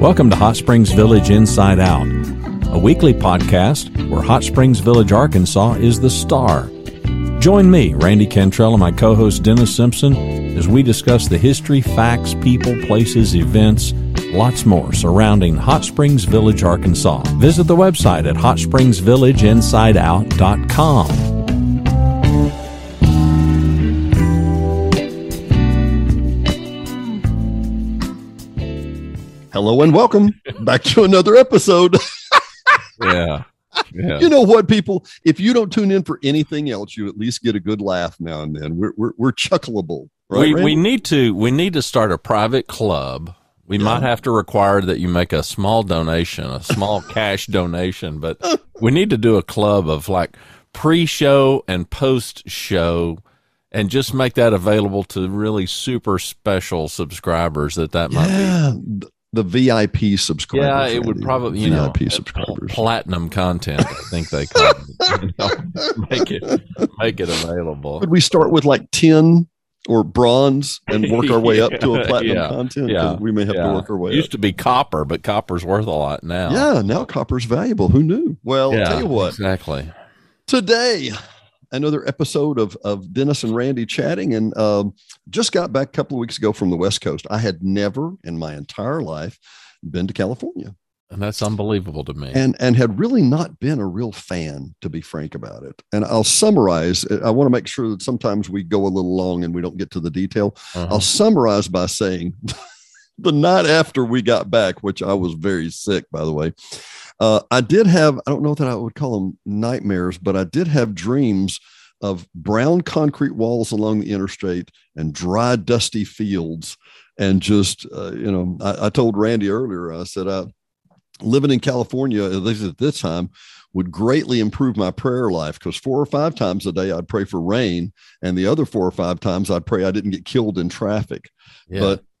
Welcome to Hot Springs Village Inside Out, a weekly podcast where Hot Springs Village, Arkansas is the star. Join me, Randy Cantrell, and my co host Dennis Simpson as we discuss the history, facts, people, places, events, lots more surrounding Hot Springs Village, Arkansas. Visit the website at hotspringsvillageinsideout.com. Hello and welcome back to another episode. yeah. Yeah. You know what, people? If you don't tune in for anything else, you at least get a good laugh now and then. We're we're, we're chuckleable. Right, we Randy? we need to we need to start a private club. We might have to require that you make a small donation, a small cash donation, but we need to do a club of like pre-show and post-show and just make that available to really super special subscribers that that might be yeah, the VIP subscribers. Yeah, it would probably you VIP know subscribers. platinum content. I think they call it. You know, make it make it available. Would we start with like tin or bronze and work our way up to a platinum Yeah, content? yeah, we may have Yeah. to work our way It Used up. to be copper, but copper's worth a lot now. Yeah, now copper's valuable. Who knew? Well, tell you what. exactly. today another episode of of dennis and randy chatting. And um, just got back a couple of weeks ago from the west coast. I had never in my entire life been to california. And that's unbelievable to me. and and had really not been a real fan to be frank about it. And i'll summarize i want to make sure that sometimes we go a little long and we don't get to the detail. Uh-huh. i'll summarize by saying the night after we got back which i was very sick by the way uh, I did have, I don't know that I would call them nightmares, but I did have dreams of brown concrete walls along the interstate and dry, dusty fields. And just, uh, you know, I, I told Randy earlier, I said, I, living in California, at least at this time, would greatly improve my prayer life because four or five times a day I'd pray for rain, and the other four or five times I'd pray I didn't get killed in traffic. yeah. But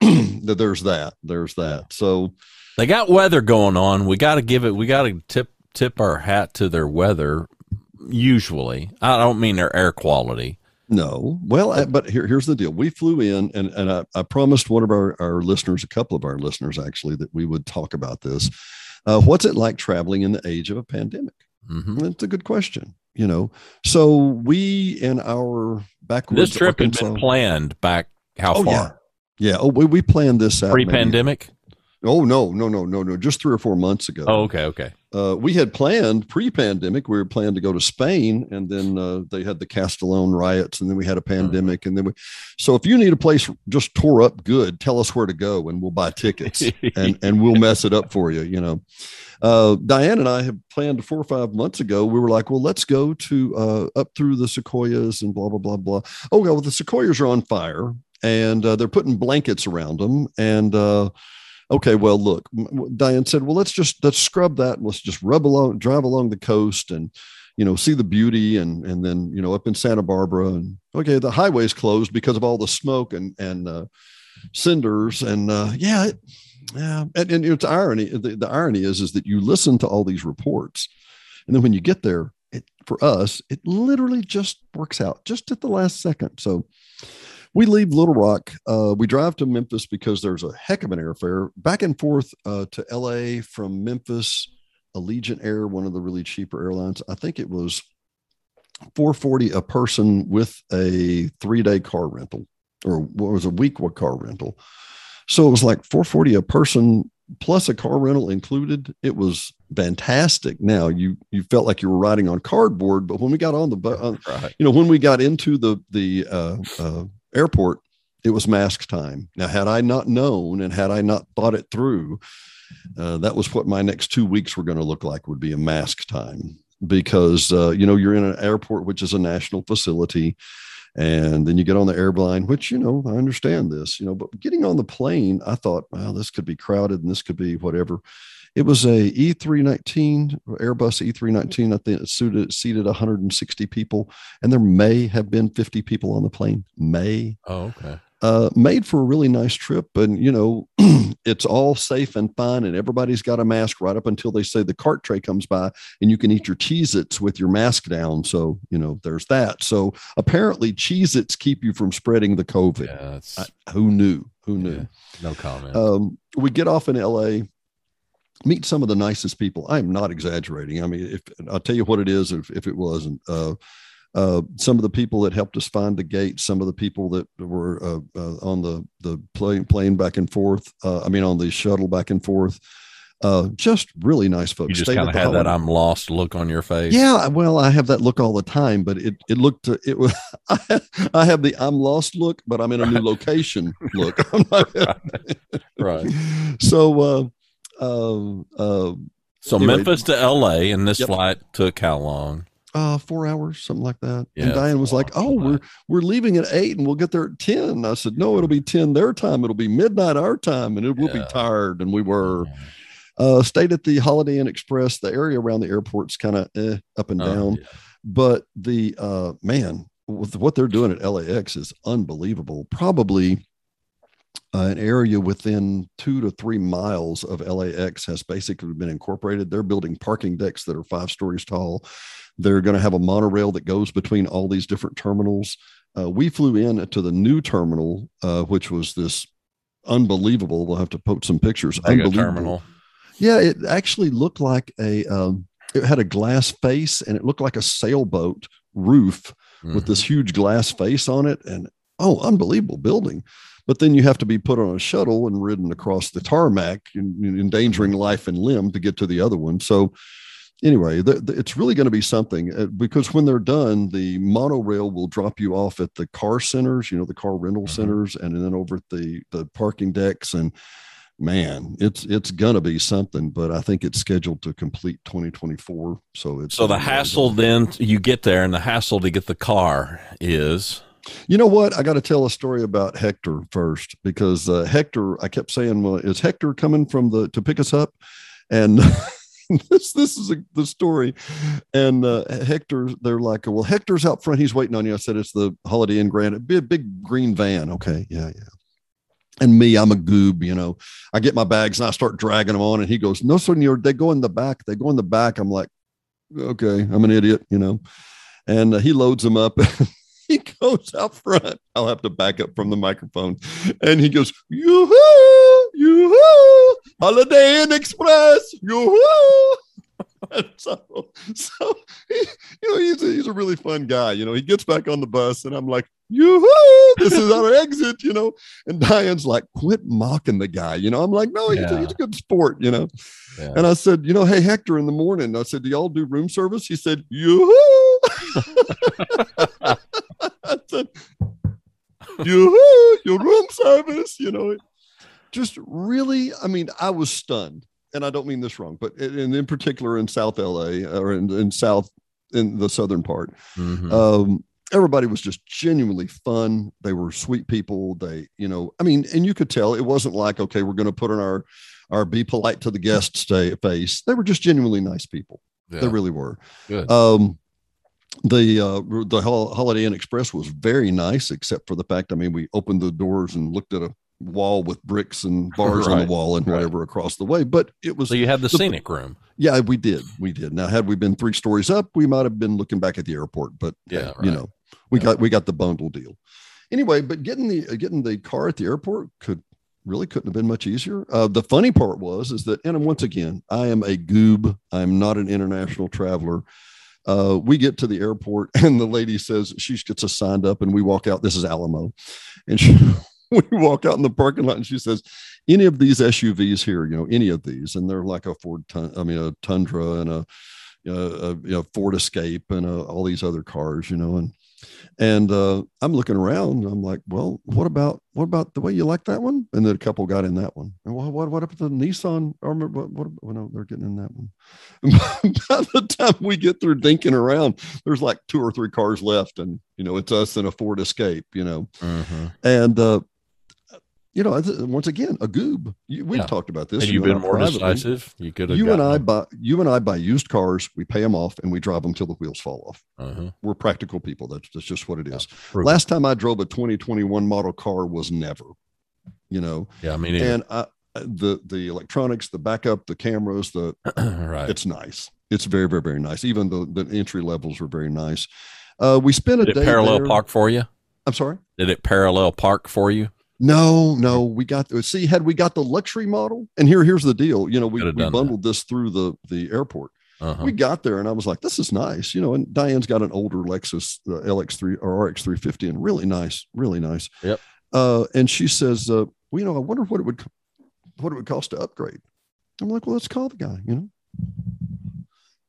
there's that. There's that. So, they got weather going on. We got to give it. We got to tip tip our hat to their weather. Usually, I don't mean their air quality. No. Well, I, but here, here's the deal. We flew in, and, and I, I promised one of our, our listeners, a couple of our listeners actually, that we would talk about this. Uh, what's it like traveling in the age of a pandemic? hmm That's a good question. You know, so we in our backwards This trip had been planned back how Oh, far? Yeah. Oh, we, we planned this out. Pre-pandemic. Oh no, no, no, no, no. Just three or four months ago. Oh, okay, okay. uh, we had planned pre-pandemic. We were planning to go to Spain, and then uh, they had the Castellon riots, and then we had a pandemic, and then we. So if you need a place just tore up good, tell us where to go, and we'll buy tickets, and and we'll mess it up for you. You know, uh, Diane and I have planned four or five months ago. We were like, well, let's go to uh, up through the sequoias and blah blah blah blah. Oh well, the sequoias are on fire, and uh, they're putting blankets around them, and. Okay well look diane said well let's just let's scrub that and let's just rub along drive along the coast and you know see the beauty and and then you know up in santa barbara and okay the highway's closed because of all the smoke and and uh, cinders and uh, yeah it, yeah and, and it's irony the, the irony is is that you listen to all these reports and then when you get there it for us it literally just works out just at the last second. So we leave Little Rock. Uh, we drive to Memphis because there's a heck of an airfare back and forth uh, to LA from Memphis. Allegiant Air, one of the really cheaper airlines. I think it was 440 a person with a three day car rental, or what was a week with car rental. So it was like 440 a person plus a car rental included. It was fantastic. Now you you felt like you were riding on cardboard, but when we got on the bu- Right. you know when we got into the the uh, uh, airport it was mask time. Now had i not known and had i not thought it through uh, that was what my next two weeks were going to look like would be a mask time. Because uh, you know you're in an airport which is a national facility and then you get on the airline which you know i understand this you know but getting on the plane i thought wow this could be crowded and this could be whatever it was a A319 Airbus A319. I think it suited, seated 160 people, and there may have been 50 people on the plane. May Oh, okay. uh, made for a really nice trip, and you know it's all safe and fine, and everybody's got a mask right up until they say the cart tray comes by, and you can eat your Cheez-Its with your mask down. So you know there's that. So apparently Cheez-Its keep you from spreading the COVID. Yeah, I- who knew? Who knew? yeah, no comment. Um, we get off in LA. Meet some of the nicest people. I'm not exaggerating. I mean, if I'll tell you what it is, if, if it wasn't, uh, uh, some of the people that helped us find the gate, some of the people that were uh, uh, on the the plane plane back and forth. Uh, I mean, on the shuttle back and forth. Uh, just really nice folks. You just kind of had that I'm lost look on your face. Yeah, well, I have that look all the time, but it it looked it was I have the I'm lost look, but I'm in a new location look. right. right. So, uh, uh, so anyway, Memphis to L.A. and this yep. flight took how long? uh four hours something like that yeah, and diane was like oh we're we're leaving at eight and we'll get there at 10 i said no it'll be 10 their time it'll be midnight our time and it will yeah. be tired and we were uh stayed at the holiday inn express the area around the airport's kind of eh, up and oh, down yeah. but the uh man with what they're doing at lax is unbelievable probably uh, an area within two to three miles of LAX has basically been incorporated. They're building parking decks that are five stories tall. They're going to have a monorail that goes between all these different terminals. Uh, we flew in to the new terminal, uh, which was this unbelievable. We'll have to post some pictures. Mega unbelievable. terminal. Yeah, it actually looked like a. Um, it had a glass face and it looked like a sailboat roof mm-hmm. with this huge glass face on it, and oh, unbelievable building. But then you have to be put on a shuttle and ridden across the tarmac, endangering life and limb to get to the other one. So anyway, the, the, it's really going to be something uh, because when they're done, the monorail will drop you off at the car centers, you know, the car rental mm-hmm. centers, and then over at the the parking decks. And man, it's it's going to be something. But I think it's scheduled to complete 2024. So it's so the hassle. Then you get there, and the hassle to get the car is. You know what? I got to tell a story about Hector first because uh, Hector. I kept saying, "Well, is Hector coming from the to pick us up?" And this this is a, the story. And uh, Hector, they're like, well, Hector's out front. He's waiting on you. I said, it's the Holiday Inn Grand, big, big green van. Okay, yeah, yeah. And me, I'm a goob, you know. I get my bags and I start dragging them on, and he goes, "No, senor, they go in the back. They go in the back." I'm like, "Okay, I'm an idiot," you know. And uh, he loads them up. he goes out front. I'll have to back up from the microphone, and he goes, "Yoo-hoo, yoo-hoo, Holiday Inn Express, yoo-hoo." so, so he, you know, he's a, he's a really fun guy. You know, he gets back on the bus, and I'm like, "Yoo-hoo! This is our exit." You know, and Diane's like, "Quit mocking the guy." You know, I'm like, "No, he's, yeah. a, he's a good sport." You know, yeah. and I said, "You know, hey Hector, in the morning," I said, "Do y'all do room service?" He said, "Yoo-hoo!" Said, "Yoo-hoo! Your room service." You know, just really. I mean, I was stunned and I don't mean this wrong, but in, in particular in South LA or in, in South in the southern part, mm-hmm. um, everybody was just genuinely fun. They were sweet people. They, you know, I mean, and you could tell it wasn't like, okay, we're going to put on our our be polite to the guests face. They were just genuinely nice people. Yeah. They really were. Good. Um, the uh, the Holiday Inn Express was very nice, except for the fact. I mean, we opened the doors and looked at a wall with bricks and bars right. on the wall and whatever right. across the way. But it was so you had the, the, scenic room. Yeah, we did. We did. Now, had we been three stories up, we might have been looking back at the airport. But yeah, right. you know, we yeah. got we got the bundle deal. Anyway, but getting the uh, getting the car at the airport could really couldn't have been much easier. Uh, the funny part was is that, and once again, I am a goob. I'm not an international traveler. Uh, we get to the airport and the lady says she gets us signed up and we walk out. This is Alamo. And she, we walk out in the parking lot and she says, any of these SUVs here, you know, any of these, and they're like a Ford, I mean, a Tundra and a, a, a you know, Ford Escape and a, all these other cars, you know, and and uh, I'm looking around. I'm like, well, what about what about the way you like that one? And then a couple got in that one. And what what, what about the Nissan? I remember what, what well, no, they're getting in that one. By the time we get through dinking around, there's like two or three cars left, and you know, it's us and a Ford Escape. You know, mm-hmm. and uh, you know, once again, a goob. we've yeah. talked about this. Have you, you been more privately. decisive? You could. You and I buy. You and I buy used cars. We pay them off, and we drive them till the wheels fall off. Uh-huh. We're practical people. That's, that's just what it is. Yeah, Last time I drove a 2021 model car was never. You know. Yeah, I mean, and I, the the electronics, the backup, the cameras, the right. It's nice. It's very very very nice. Even the the entry levels were very nice. Uh, we spent Did a day parallel there. park for you. I'm sorry. Did it parallel park for you? No, no, we got the see had we got the luxury model, and here here's the deal. You know, we, we bundled that. this through the the airport. Uh-huh. We got there, and I was like, "This is nice," you know. And Diane's got an older Lexus uh, LX3 or RX350, and really nice, really nice. Yep. Uh, and she says, uh, "Well, you know, I wonder what it would what it would cost to upgrade." I'm like, "Well, let's call the guy," you know.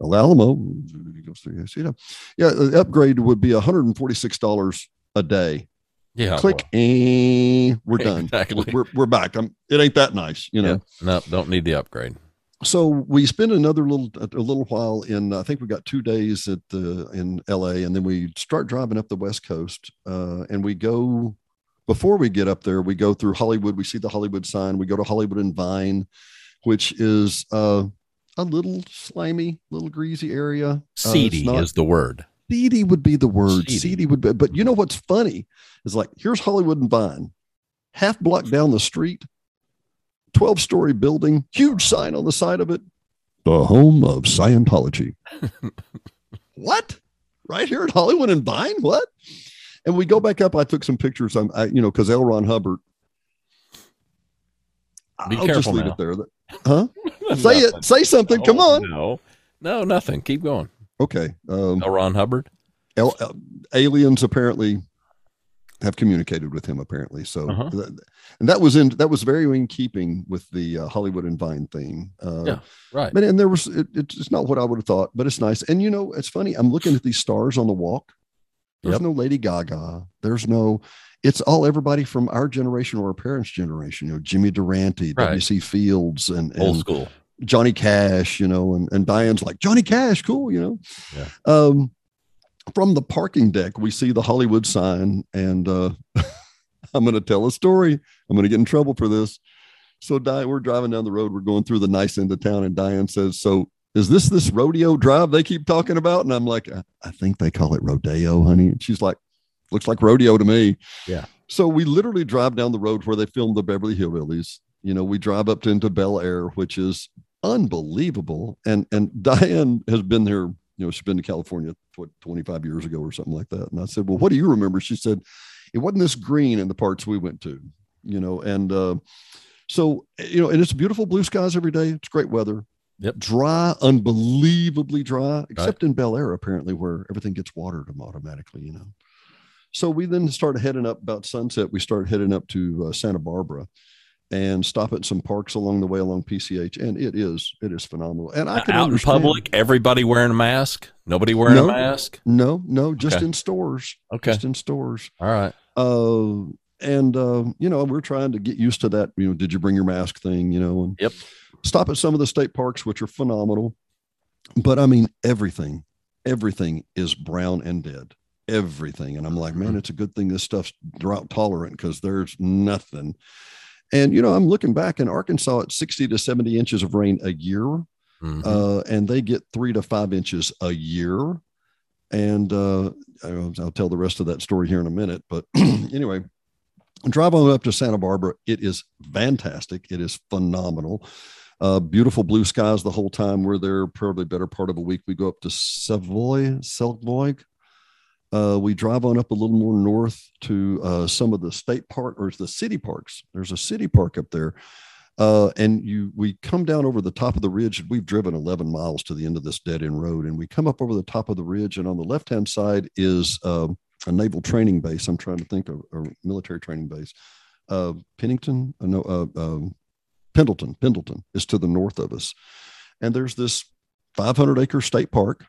Alamo goes through, you know, yeah, the upgrade would be $146 a day yeah. Click. Well. We're done. Exactly. We're, we're back. I'm, it ain't that nice, you know. Yeah. No, don't need the upgrade. So we spend another little a little while in. I think we got two days at the in L.A. and then we start driving up the West Coast. Uh, and we go before we get up there. We go through Hollywood. We see the Hollywood sign. We go to Hollywood and Vine, which is uh, a little slimy, little greasy area. Uh, Seedy uh, not, is the word seedy would be the word. Seedy. seedy would be, but you know what's funny is like here's Hollywood and Vine, half block down the street, 12 story building, huge sign on the side of it, the home of Scientology. what? Right here at Hollywood and Vine? What? And we go back up. I took some pictures. I'm, I, you know, because L. Ron Hubbard. Be I'll just leave now. it there. Huh? say it. Say something. Come on. No, no, nothing. Keep going. Okay. Um, L. Ron Hubbard. L, uh, aliens apparently have communicated with him. Apparently, so uh-huh. that, and that was in that was very in keeping with the uh, Hollywood and Vine theme. Uh, yeah, right. But and there was it, it's not what I would have thought, but it's nice. And you know, it's funny. I'm looking at these stars on the walk. There's yep. no Lady Gaga. There's no. It's all everybody from our generation or our parents' generation. You know, Jimmy Durante, right. W.C. Fields, and, and old school. Johnny Cash, you know, and, and Diane's like, Johnny Cash, cool, you know. Yeah. Um, from the parking deck, we see the Hollywood sign, and uh, I'm going to tell a story. I'm going to get in trouble for this. So, Diane, we're driving down the road. We're going through the nice end of town, and Diane says, "So, is this this rodeo drive they keep talking about?" And I'm like, "I, I think they call it rodeo, honey." And she's like, "Looks like rodeo to me." Yeah. So we literally drive down the road where they filmed the Beverly Hillbillies. You know, we drive up to, into Bel Air, which is unbelievable. And and Diane has been there, you know, she's been to California what 25 years ago or something like that. And I said, Well, what do you remember? She said, It wasn't this green in the parts we went to, you know, and uh so you know, and it's beautiful blue skies every day. It's great weather. Yep. Dry, unbelievably dry, except right. in Bel Air, apparently, where everything gets watered automatically, you know. So we then started heading up about sunset. We started heading up to uh, Santa Barbara and stop at some parks along the way along PCH, and it is it is phenomenal. And I can out understand. in public, everybody wearing a mask, nobody wearing no, a mask. No, no, just okay. in stores. Okay, just in stores. All right. Uh, and uh, you know, we're trying to get used to that. You know, did you bring your mask thing? You know, and yep. Stop at some of the state parks, which are phenomenal, but I mean, everything, everything is brown and dead everything. And I'm like, man, mm-hmm. it's a good thing this stuff's drought tolerant because there's nothing. And, you know, I'm looking back in Arkansas at 60 to 70 inches of rain a year. Mm-hmm. Uh, and they get three to five inches a year. And uh, I'll tell the rest of that story here in a minute. But anyway, drive on up to Santa Barbara. It is fantastic. It is phenomenal. Uh, beautiful blue skies the whole time we're there. Probably better part of a week. We go up to Savoy, Savoy, uh, we drive on up a little more north to uh, some of the state park or the city parks. There's a city park up there. Uh, and you, we come down over the top of the ridge. We've driven 11 miles to the end of this dead end road, and we come up over the top of the ridge. And on the left hand side is um, a naval training base. I'm trying to think of a military training base. Uh, Pennington, uh, no, uh, um, Pendleton, Pendleton is to the north of us, and there's this 500 acre state park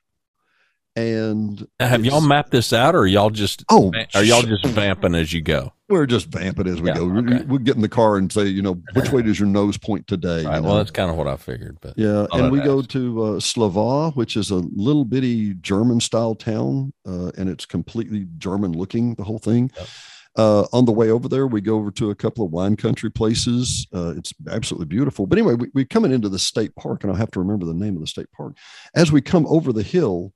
and have y'all mapped this out, or y'all just oh, are y'all just vamping as you go? We're just vamping as we yeah, go. Okay. We, get in the car and say, you know, which way does your nose point today? Right, you know? Well, that's kind of what I figured. But yeah, and we go to uh, Solvang, which is a little bitty German style town, uh, and it's completely German looking. The whole thing. Yep. Uh, on the way over there, we go over to a couple of wine country places. Uh, it's absolutely beautiful. But anyway, we, we're coming into the state park, and I have to remember the name of the state park. As we come over the hill,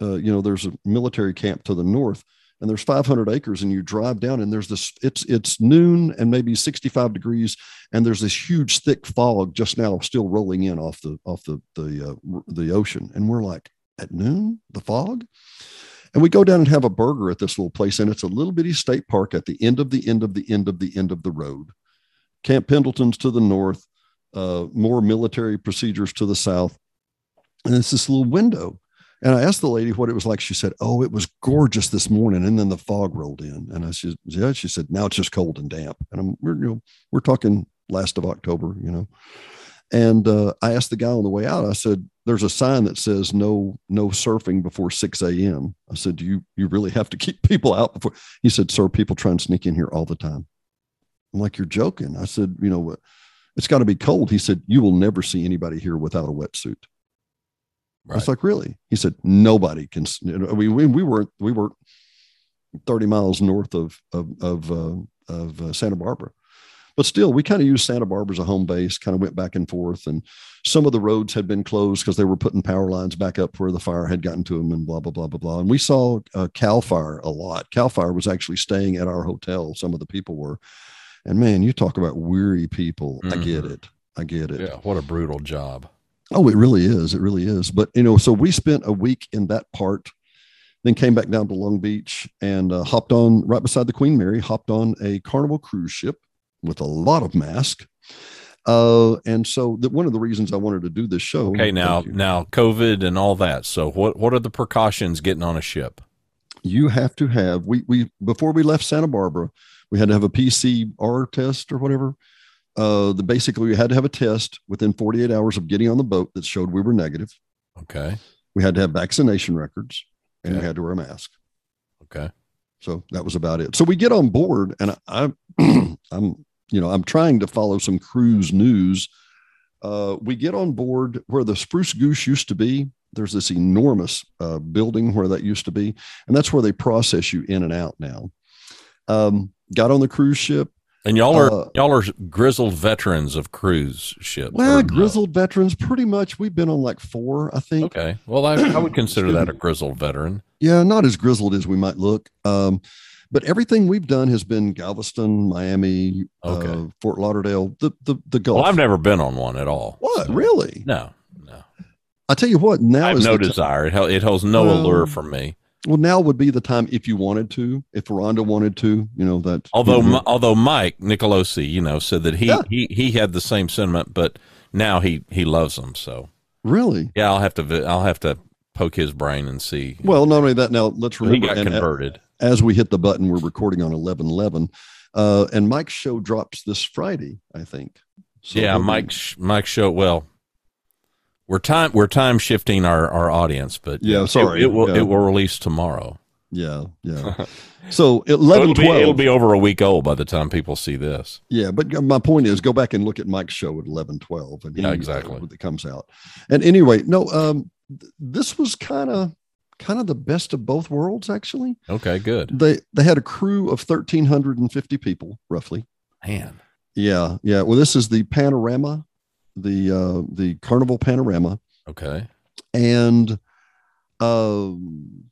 uh, you know, there's a military camp to the north and there's 500 acres and you drive down and there's this it's it's noon and maybe 65 degrees and there's this huge thick fog just now still rolling in off the off the the uh, the ocean and we're like at noon the fog And we go down and have a burger at this little place, and it's a little bitty state park at the end of the end of the end of the end of the road. Camp Pendleton's to the north, uh, more military procedures to the south. And it's this little window. And I asked the lady what it was like. She said, Oh, it was gorgeous this morning. And then the fog rolled in. And I said, Yeah, she said, Now it's just cold and damp. And I'm, we're, you know, we're talking last of October, you know. And uh, I asked the guy on the way out, I said, There's a sign that says no, no surfing before 6 a.m. I said, Do you, you really have to keep people out before? He said, Sir, people try and sneak in here all the time. I'm like, You're joking. I said, You know what? It's got to be cold. He said, You will never see anybody here without a wetsuit. Right. I was like, really? He said, nobody can. We, we, we were, we were 30 miles north of, of, of, uh, of uh, Santa Barbara. But still, we kind of used Santa Barbara as a home base, kind of went back and forth. And some of the roads had been closed because they were putting power lines back up where the fire had gotten to them and blah, blah, blah, blah, blah. And we saw uh, Cal Fire a lot. Cal Fire was actually staying at our hotel. Some of the people were. And man, you talk about weary people. Mm-hmm. I get it. I get it. Yeah. What a brutal job. Oh, it really is. It really is. But, you know, so we spent a week in that part, then came back down to Long Beach and uh, hopped on right beside the Queen Mary, hopped on a Carnival cruise ship with a lot of mask. Uh, and so that one of the reasons I wanted to do this show. Okay, now now COVID and all that. So what what are the precautions getting on a ship? You have to have we we before we left Santa Barbara, we had to have a PCR test or whatever uh, the basically we had to have a test within 48 hours of getting on the boat that showed we were negative. Okay. We had to have vaccination records and we had to wear a mask. Okay. So that was about it. So we get on board and I, I'm, you know, I'm trying to follow some cruise news. Uh, we get on board where the Spruce Goose used to be. There's this enormous uh, building where that used to be, and that's where they process you in and out now. Um, got on the cruise ship, and y'all are uh, y'all are grizzled veterans of cruise ships. Well, grizzled no? veterans, pretty much. We've been on like four, I think. Okay. Well, I, I would consider that a grizzled veteran. Yeah, not as grizzled as we might look. Um, but everything we've done has been Galveston, Miami, okay. uh, Fort Lauderdale, the the the Gulf. Well, I've never been on one at all. What so. really? No, no. I tell you what. Now I have no desire. It, it holds no well, allure for me well, now would be the time if you wanted to, if Rhonda wanted to, you know that. Although, you know, although Mike Nicolosi, you know, said that he yeah. he he had the same sentiment, but now he he loves them. So really, yeah, I'll have to I'll have to poke his brain and see. Well, not only that, now let's remember he got converted. As, as we hit the button, we're recording on eleven eleven, uh, and Mike's show drops this Friday, I think. So yeah, Mike's Mike's show. Well, we're time we're time shifting our our audience, but yeah, sorry, it, it will yeah. it will release tomorrow. Yeah, yeah. So 11, it'll, be, it'll be over a week old by the time people see this. Yeah, but my point is, go back and look at Mike's show at eleven twelve, and yeah, exactly when it comes out. And anyway, no, um, th- this was kind of kind of the best of both worlds, actually. Okay, good. They they had a crew of thirteen hundred and fifty people, roughly. Man. Yeah, yeah. Well, this is the panorama the uh, the Carnival Panorama. Okay. And um,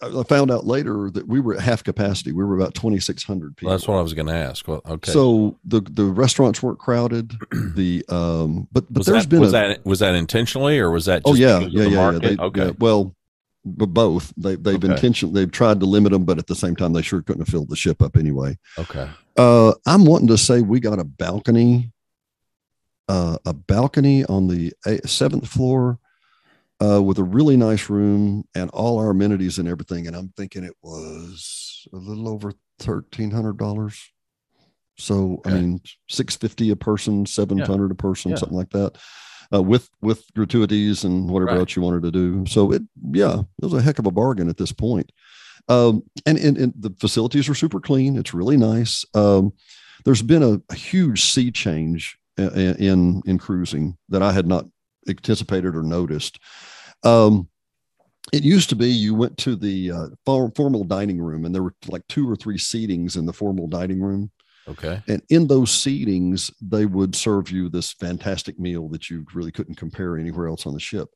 I found out later that we were at half capacity. We were about twenty six hundred people. Well, that's what I was going to ask. Well, okay. So the the restaurants weren't crowded. the um, but but was there's that, been was a, that was that intentionally or was that? oh yeah, yeah, yeah, yeah. They, okay. Yeah, well, but both. They they've okay. intentionally they've tried to limit them, but at the same time they sure couldn't have filled the ship up anyway. Okay. Uh, I'm wanting to say we got a balcony uh, a balcony on the seventh floor uh, with a really nice room and all our amenities and everything. And I'm thinking it was a little over thirteen hundred dollars. So okay. I mean, six fifty a person, seven hundred yeah. a person, yeah. something like that, uh, with with gratuities and whatever right. else you wanted to do. So it, yeah, it was a heck of a bargain at this point. Um, and, and, and the facilities are super clean. It's really nice. Um, there's been a, a huge sea change in in cruising that I had not anticipated or noticed. Um, it used to be you went to the uh, formal dining room and there were like two or three seatings in the formal dining room. Okay. And in those seatings, they would serve you this fantastic meal that you really couldn't compare anywhere else on the ship.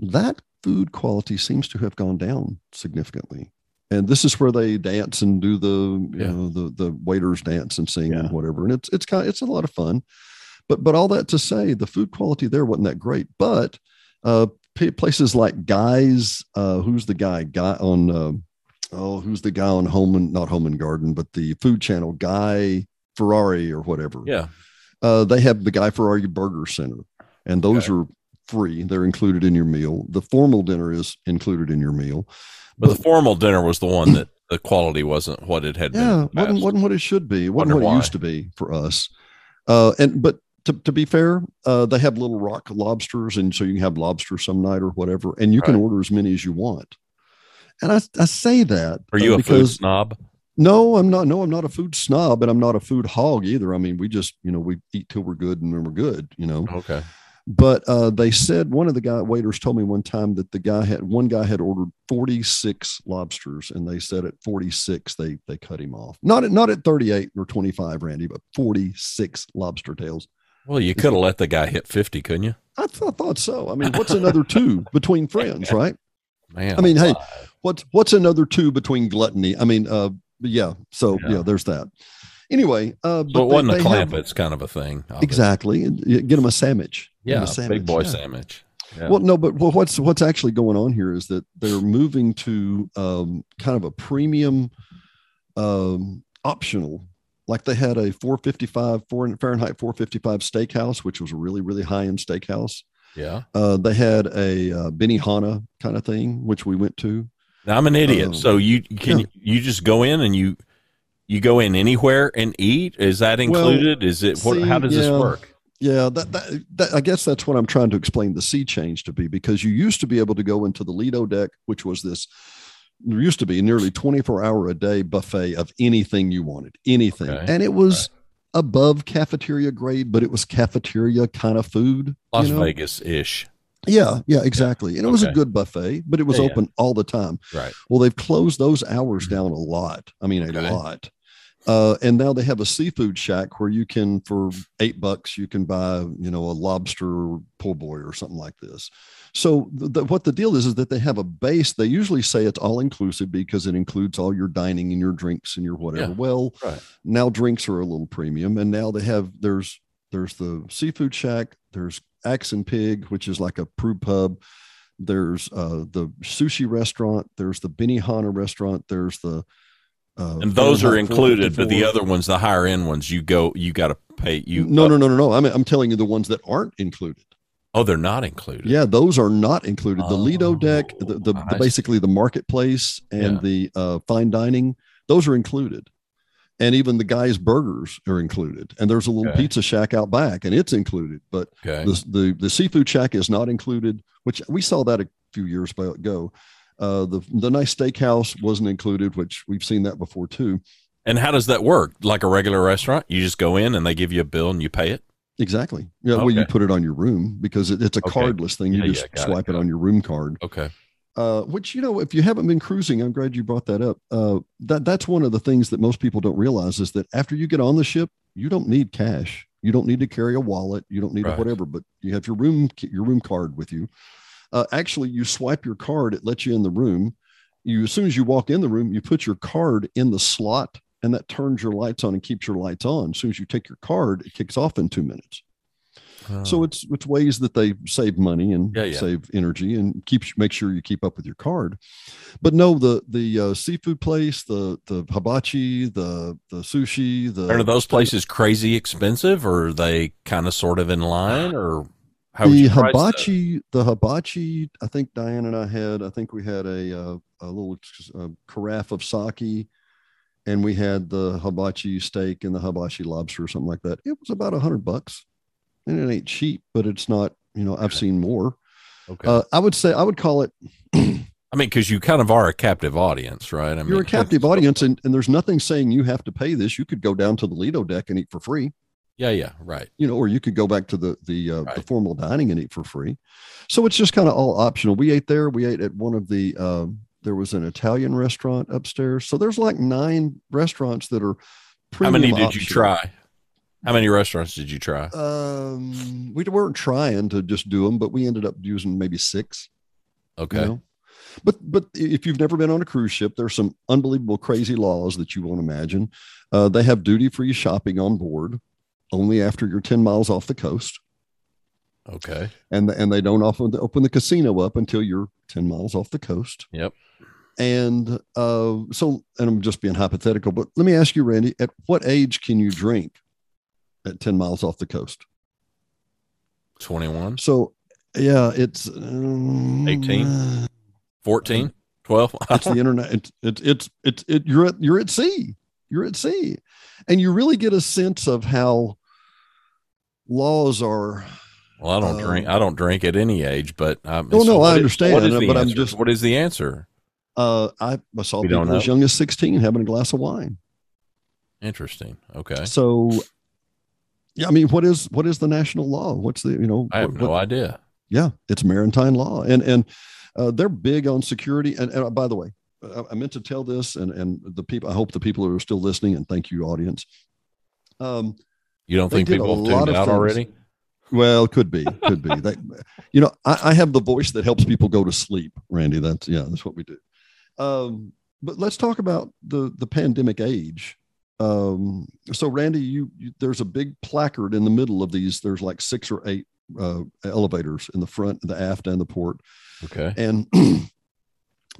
That food quality seems to have gone down significantly. And this is where they dance and do the you yeah. know the the waiters dance and sing yeah. and whatever. And it's it's kind of, it's a lot of fun. But but all that to say, the food quality there wasn't that great. But uh, places like Guys. Uh, who's the guy? Guy on. Uh, oh, who's the guy on Home and not Home and Garden, but the Food Channel Guy Ferrari or whatever. Yeah. Uh, they have the Guy Ferrari Burger Center, and those Okay. are free. They're included in your meal. The formal dinner is included in your meal. But the formal dinner was the one that the quality wasn't what it had been. Yeah, wasn't, wasn't what it should be. It wasn't Wonder what it why. used to be for us. Uh, and but to, to be fair, uh, they have little rock lobsters, and so you can have lobster some night or whatever, and you can order as many as you want. And I, I say that Are you uh, a food because snob? no, I'm not. No, I'm not a food snob, and I'm not a food hog either. I mean, we just you know we eat till we're good, and then we're good. You know. Okay. But uh, they said one of the guy waiters told me one time that the guy had one guy had ordered 46 lobsters, and they said at 46 they they cut him off. Not at not at 38 or 25, Randy, but 46 lobster tails. Well, you could have let the guy hit 50, couldn't you? I, th- I thought so. I mean, what's another two between friends, right? Man. I mean, hey. What's what's another two between gluttony? I mean, uh, yeah. So Yeah. yeah, there's that. Anyway, uh, So it they- wasn't a they clamp. have- It's kind of a thing. it. exactly. Get them a sandwich. Yeah. a sandwich. Big boy yeah. sandwich. Yeah. Well, no, but well, what's what's actually going on here is that they're moving to um, kind of a premium um, optional. Like they had a 455 four Fahrenheit 455 steakhouse, which was a really really high end steakhouse. yeah. Uh, they had a uh, Benihana kind of thing, which we went to. Now I'm an idiot. Um, so you can yeah. you just go in and you you go in anywhere and eat? Is that Well, included? Is it what, see, how does this work? Yeah, that, that, that I guess that's what I'm trying to explain the sea change to be because you used to be able to go into the Lido deck, which was this there used to be a nearly 24 hour a day buffet of anything you wanted, anything. Okay, And it was above cafeteria grade, but it was cafeteria kind of food. Las you know? Vegas ish. Yeah, yeah, exactly. And it was a good buffet, but it was Yeah, yeah. open all the time. Right. Well, they've closed those hours mm-hmm. down a lot. I mean, a Okay. lot. Uh, and now they have a seafood shack where you can, for eight bucks, you can buy, you know, a lobster po' boy or something like this. So the, the, what the deal is, is that they have a base. They usually say it's all inclusive because it includes all your dining and your drinks and your whatever. Yeah. Well, Right. now drinks are a little premium, and now they have there's there's the seafood shack. There's Axe and Pig, which is like a brew pub. There's uh, the sushi restaurant. There's the Benihana restaurant. There's the uh, And those are included, but the other ones, the higher end ones, you go you got to pay you no, no, no, no, no. I'm I'm telling you the ones that aren't included. Oh, they're not included. Yeah, those are not included. The Lido deck, Oh, the, the, the basically the marketplace and Yeah. the uh, fine dining, those are included. And even the guys' burgers are included. And there's a little Okay. pizza shack out back, and it's included. But Okay. the, the the seafood shack is not included, which we saw that a few years ago. Uh, the the nice steakhouse wasn't included, which we've seen that before too. And how does that work? Like a regular restaurant, you just go in and they give you a bill and you pay it. Exactly. Yeah. Well, you put it on your room because it, it's a Okay. cardless thing. You Yeah, just yeah, got it, swipe it, on your room card. Okay. uh, which you know if you haven't been cruising i'm glad you brought that up uh, that that's one of the things that most people don't realize is that after you get on the ship you don't need cash you don't need to carry a wallet you don't need a Right. whatever but you have your room your room card with you uh, actually you swipe your card it lets you in the room you as soon as you walk in the room you put your card in the slot and that turns your lights on and keeps your lights on as soon as you take your card it kicks off in two minutes so it's it's ways that they save money and. Yeah, yeah. save energy and keep make sure you keep up with your card. But no, the the uh, seafood place, the the hibachi, the the sushi, the are those places crazy expensive or are they kind of sort of in line or how the that? the hibachi. I think Diane and I had. I think we had a uh, a little uh, carafe of sake, and we had the hibachi steak and the hibachi lobster or something like that. It was about a hundred bucks, and it ain't cheap, but it's not. You know, I've Okay. seen more. Okay. Uh, I would say I would call it I mean, because you kind of are a captive audience, right? I mean, you're a captive audience and, and there's nothing saying you have to pay this you could go down to the lido deck and eat for free Yeah, yeah, right. you know or you could go back to the the uh, the formal dining and eat for free so it's just kind of all optional we ate there we ate at one of the um, there was an italian restaurant upstairs so there's like nine restaurants that are How many did you try? How many restaurants did you try? um we weren't trying to just do them but we ended up using maybe six you Okay. know? But but if you've never been on a cruise ship, there's some unbelievable crazy laws that you won't imagine. Uh, they have duty free shopping on board only after you're 10 miles off the coast. Okay. and and they don't often open the casino up until you're 10 miles off the coast Yep. and uh so and i'm just being hypothetical but let me ask you randy at what age can you drink at 10 miles off the coast 21, so yeah it's um, 18? uh, 14, 12. it's the internet it's it's it's it's it, you're at you're at sea you're at sea and you really get a sense of how laws are well, I don't Um, drink. I don't drink at any age, but um, No, no, I what is- understand, what is the but I'm just- what is the answer? uh i, I saw We people as young as 16 having a glass of wine Interesting. Okay. So, yeah, I mean, what is what is the national law? What's the you know? I have what- no what- idea. Yeah, it's maritime law, and and uh, they're big on security. And, and by the way, I, I meant to tell this, and and the people. I hope the people who are still listening, and thank you, audience. Um, You don't They think people have tuned out things. already? well, could be, could be. That, you know, I, I have the voice that helps people go to sleep, Randy. That's yeah, that's what we do. Um, but let's talk about the the pandemic age. Um, so Randy, you, you there's a big placard in the middle of these. There's like six or eight uh, elevators in the front, the aft, and the port, Okay. and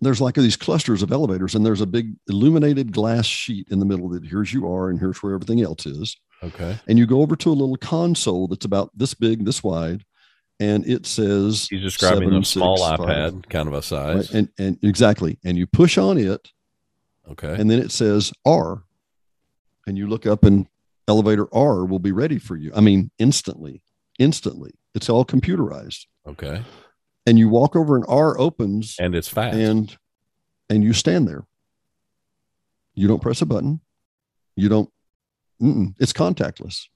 there's like these clusters of elevators, and there's a big illuminated glass sheet in the middle that here's you are, and here's where everything else is Okay. and you go over to a little console that's about this big, this wide, and it says He's describing seven, a small six, five, iPad kind of a right? size. and and exactly, and you push on it, okay. and then it says R, and you look up, and elevator R will be ready for you. I mean, instantly, instantly. It's all computerized, okay. and you walk over, and R opens, And it's fast. and and you stand there. You don't press a button. You don't. Mm-mm, it's contactless.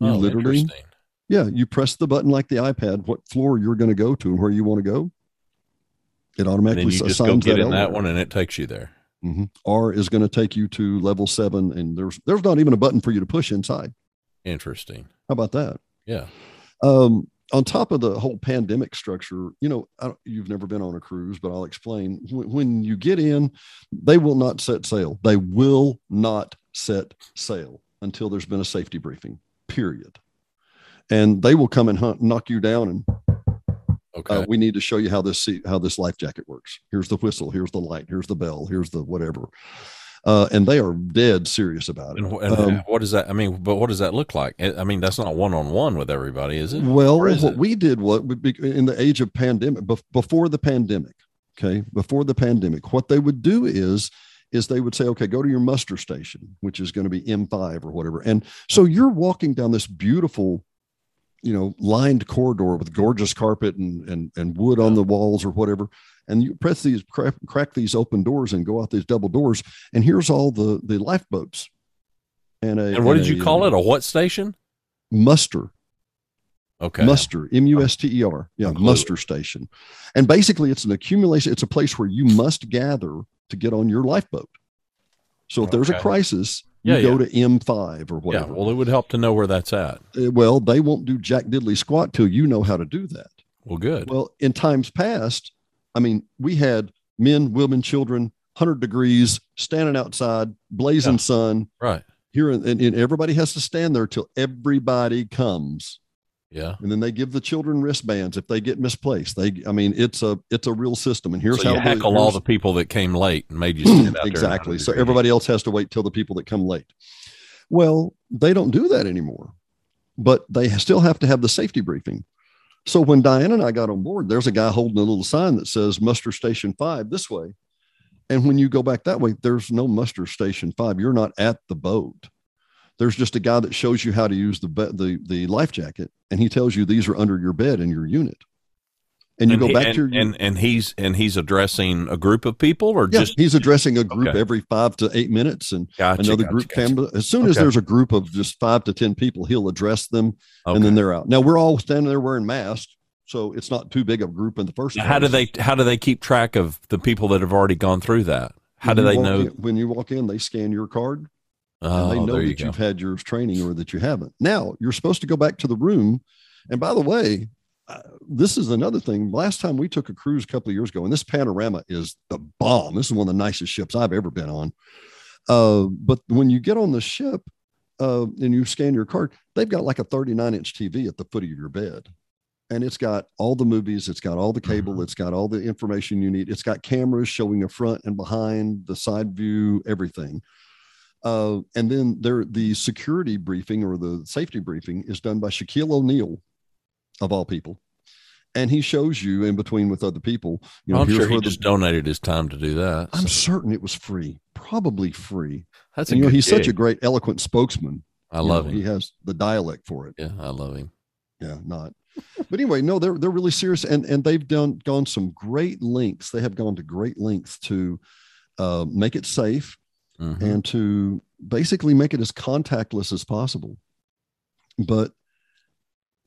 You oh, literally. Yeah, you press the button like the iPad, what floor you're going to go to and where you want to go. It And automatically you just go assigns get that, in that one and it takes you there. Mhm. R is going to take you to level seven, and there's there's not even a button for you to push inside. Interesting. How about that? Yeah. Um, on top of the whole pandemic structure, you know, I don't, you've never been on a cruise, but I'll explain. When, when you get in, they will not set sail. They will not set sail until there's been a safety briefing. Period. And they will come and hunt, knock you down, and Okay. uh, we need to show you how this how this life jacket works. Here's the whistle. Here's the light. Here's the bell. Here's the whatever. Uh, and they are dead serious about it. and, and um, what does that? I mean, but what does that look like? I mean, that's not one on one with everybody, is it? Well, is what it? we did, what would be in the age of pandemic, before the pandemic, okay, before the pandemic, what they would do is, is they would say, okay, go to your muster station, which is going to be M5 or whatever. And so you're walking down this beautiful, you know, lined corridor with gorgeous carpet and and and wood on the walls or whatever. And you press these crack, crack these open doors and go out these double doors. And here's all the the lifeboats. And a And what did a, you call it? A what station? Muster Okay. muster m-u-s-t-e-r yeah Include. muster station and basically it's an accumulation it's a place where you must gather to get on your lifeboat so if there's a Okay. crisis you Yeah, go yeah. to m5 or Yeah. whatever Well, it would help to know where that's at. Uh, well they won't do jack diddley squat till you know how to do that Well, good. well in times past i mean we had men women children 100 degrees standing outside blazing Yeah. sun right. here and, and everybody has to stand there till everybody comes Yeah. and then they give the children wristbands if they get misplaced. They, I mean, it's a it's a real system. And here's so how you heckle all the people that came late and made you stand out exactly. So everybody else has to wait till the people that come late. Well, they don't do that anymore, but they still have to have the safety briefing. So when Diane and I got on board, there's a guy holding a little sign that says muster station five this way. And when you go back that way, there's no muster station five. You're not at the boat. There's just a guy that shows you how to use the the the life jacket, and he tells you these are under your bed in your unit. And you go he- back and, to your and and he's and he's addressing a group of people or yeah, just he's addressing a group Okay. every five to eight minutes, and gotcha, another gotcha, group gotcha. came. As soon as there's a group of just five to ten people, he'll address them, Okay. and then they're out. Now we're all standing there wearing masks, so it's not too big of a group in the first. Now, how do they how do they keep track of the people that have already gone through that? How When do they know? in- when you walk in? They scan your card, Oh, and they oh, know you that go. you've had your training or that you haven't. Now you're supposed to go back to the room. And by the way, uh, this is another thing. Last time we took a cruise a couple of years ago, and this Panorama is the bomb. This is one of the nicest ships I've ever been on. Uh, but when you get on the ship, uh, and you scan your card, they've got like a 39 inch TV at the foot of your bed. And it's got all the movies, it's got all the cable, Mhm. it's got all the information you need. It's got cameras showing the front and behind, the side view, everything. Uh, and then there, the security briefing or the safety briefing is done by Shaquille O'Neal, of all people. And he shows you in between with other people. You know, I'm sure he the- just donated his time to do that. I'm so certain it was free, probably free. that's And, you know, he's such a great, eloquent spokesman. I You love know, him. He has the dialect for it. Yeah, I love him. Yeah, not. But anyway, no, they're they're really serious, and and they've done gone some great lengths. They have gone to great lengths to uh, make it safe Mhm. and to basically make it as contactless as possible. But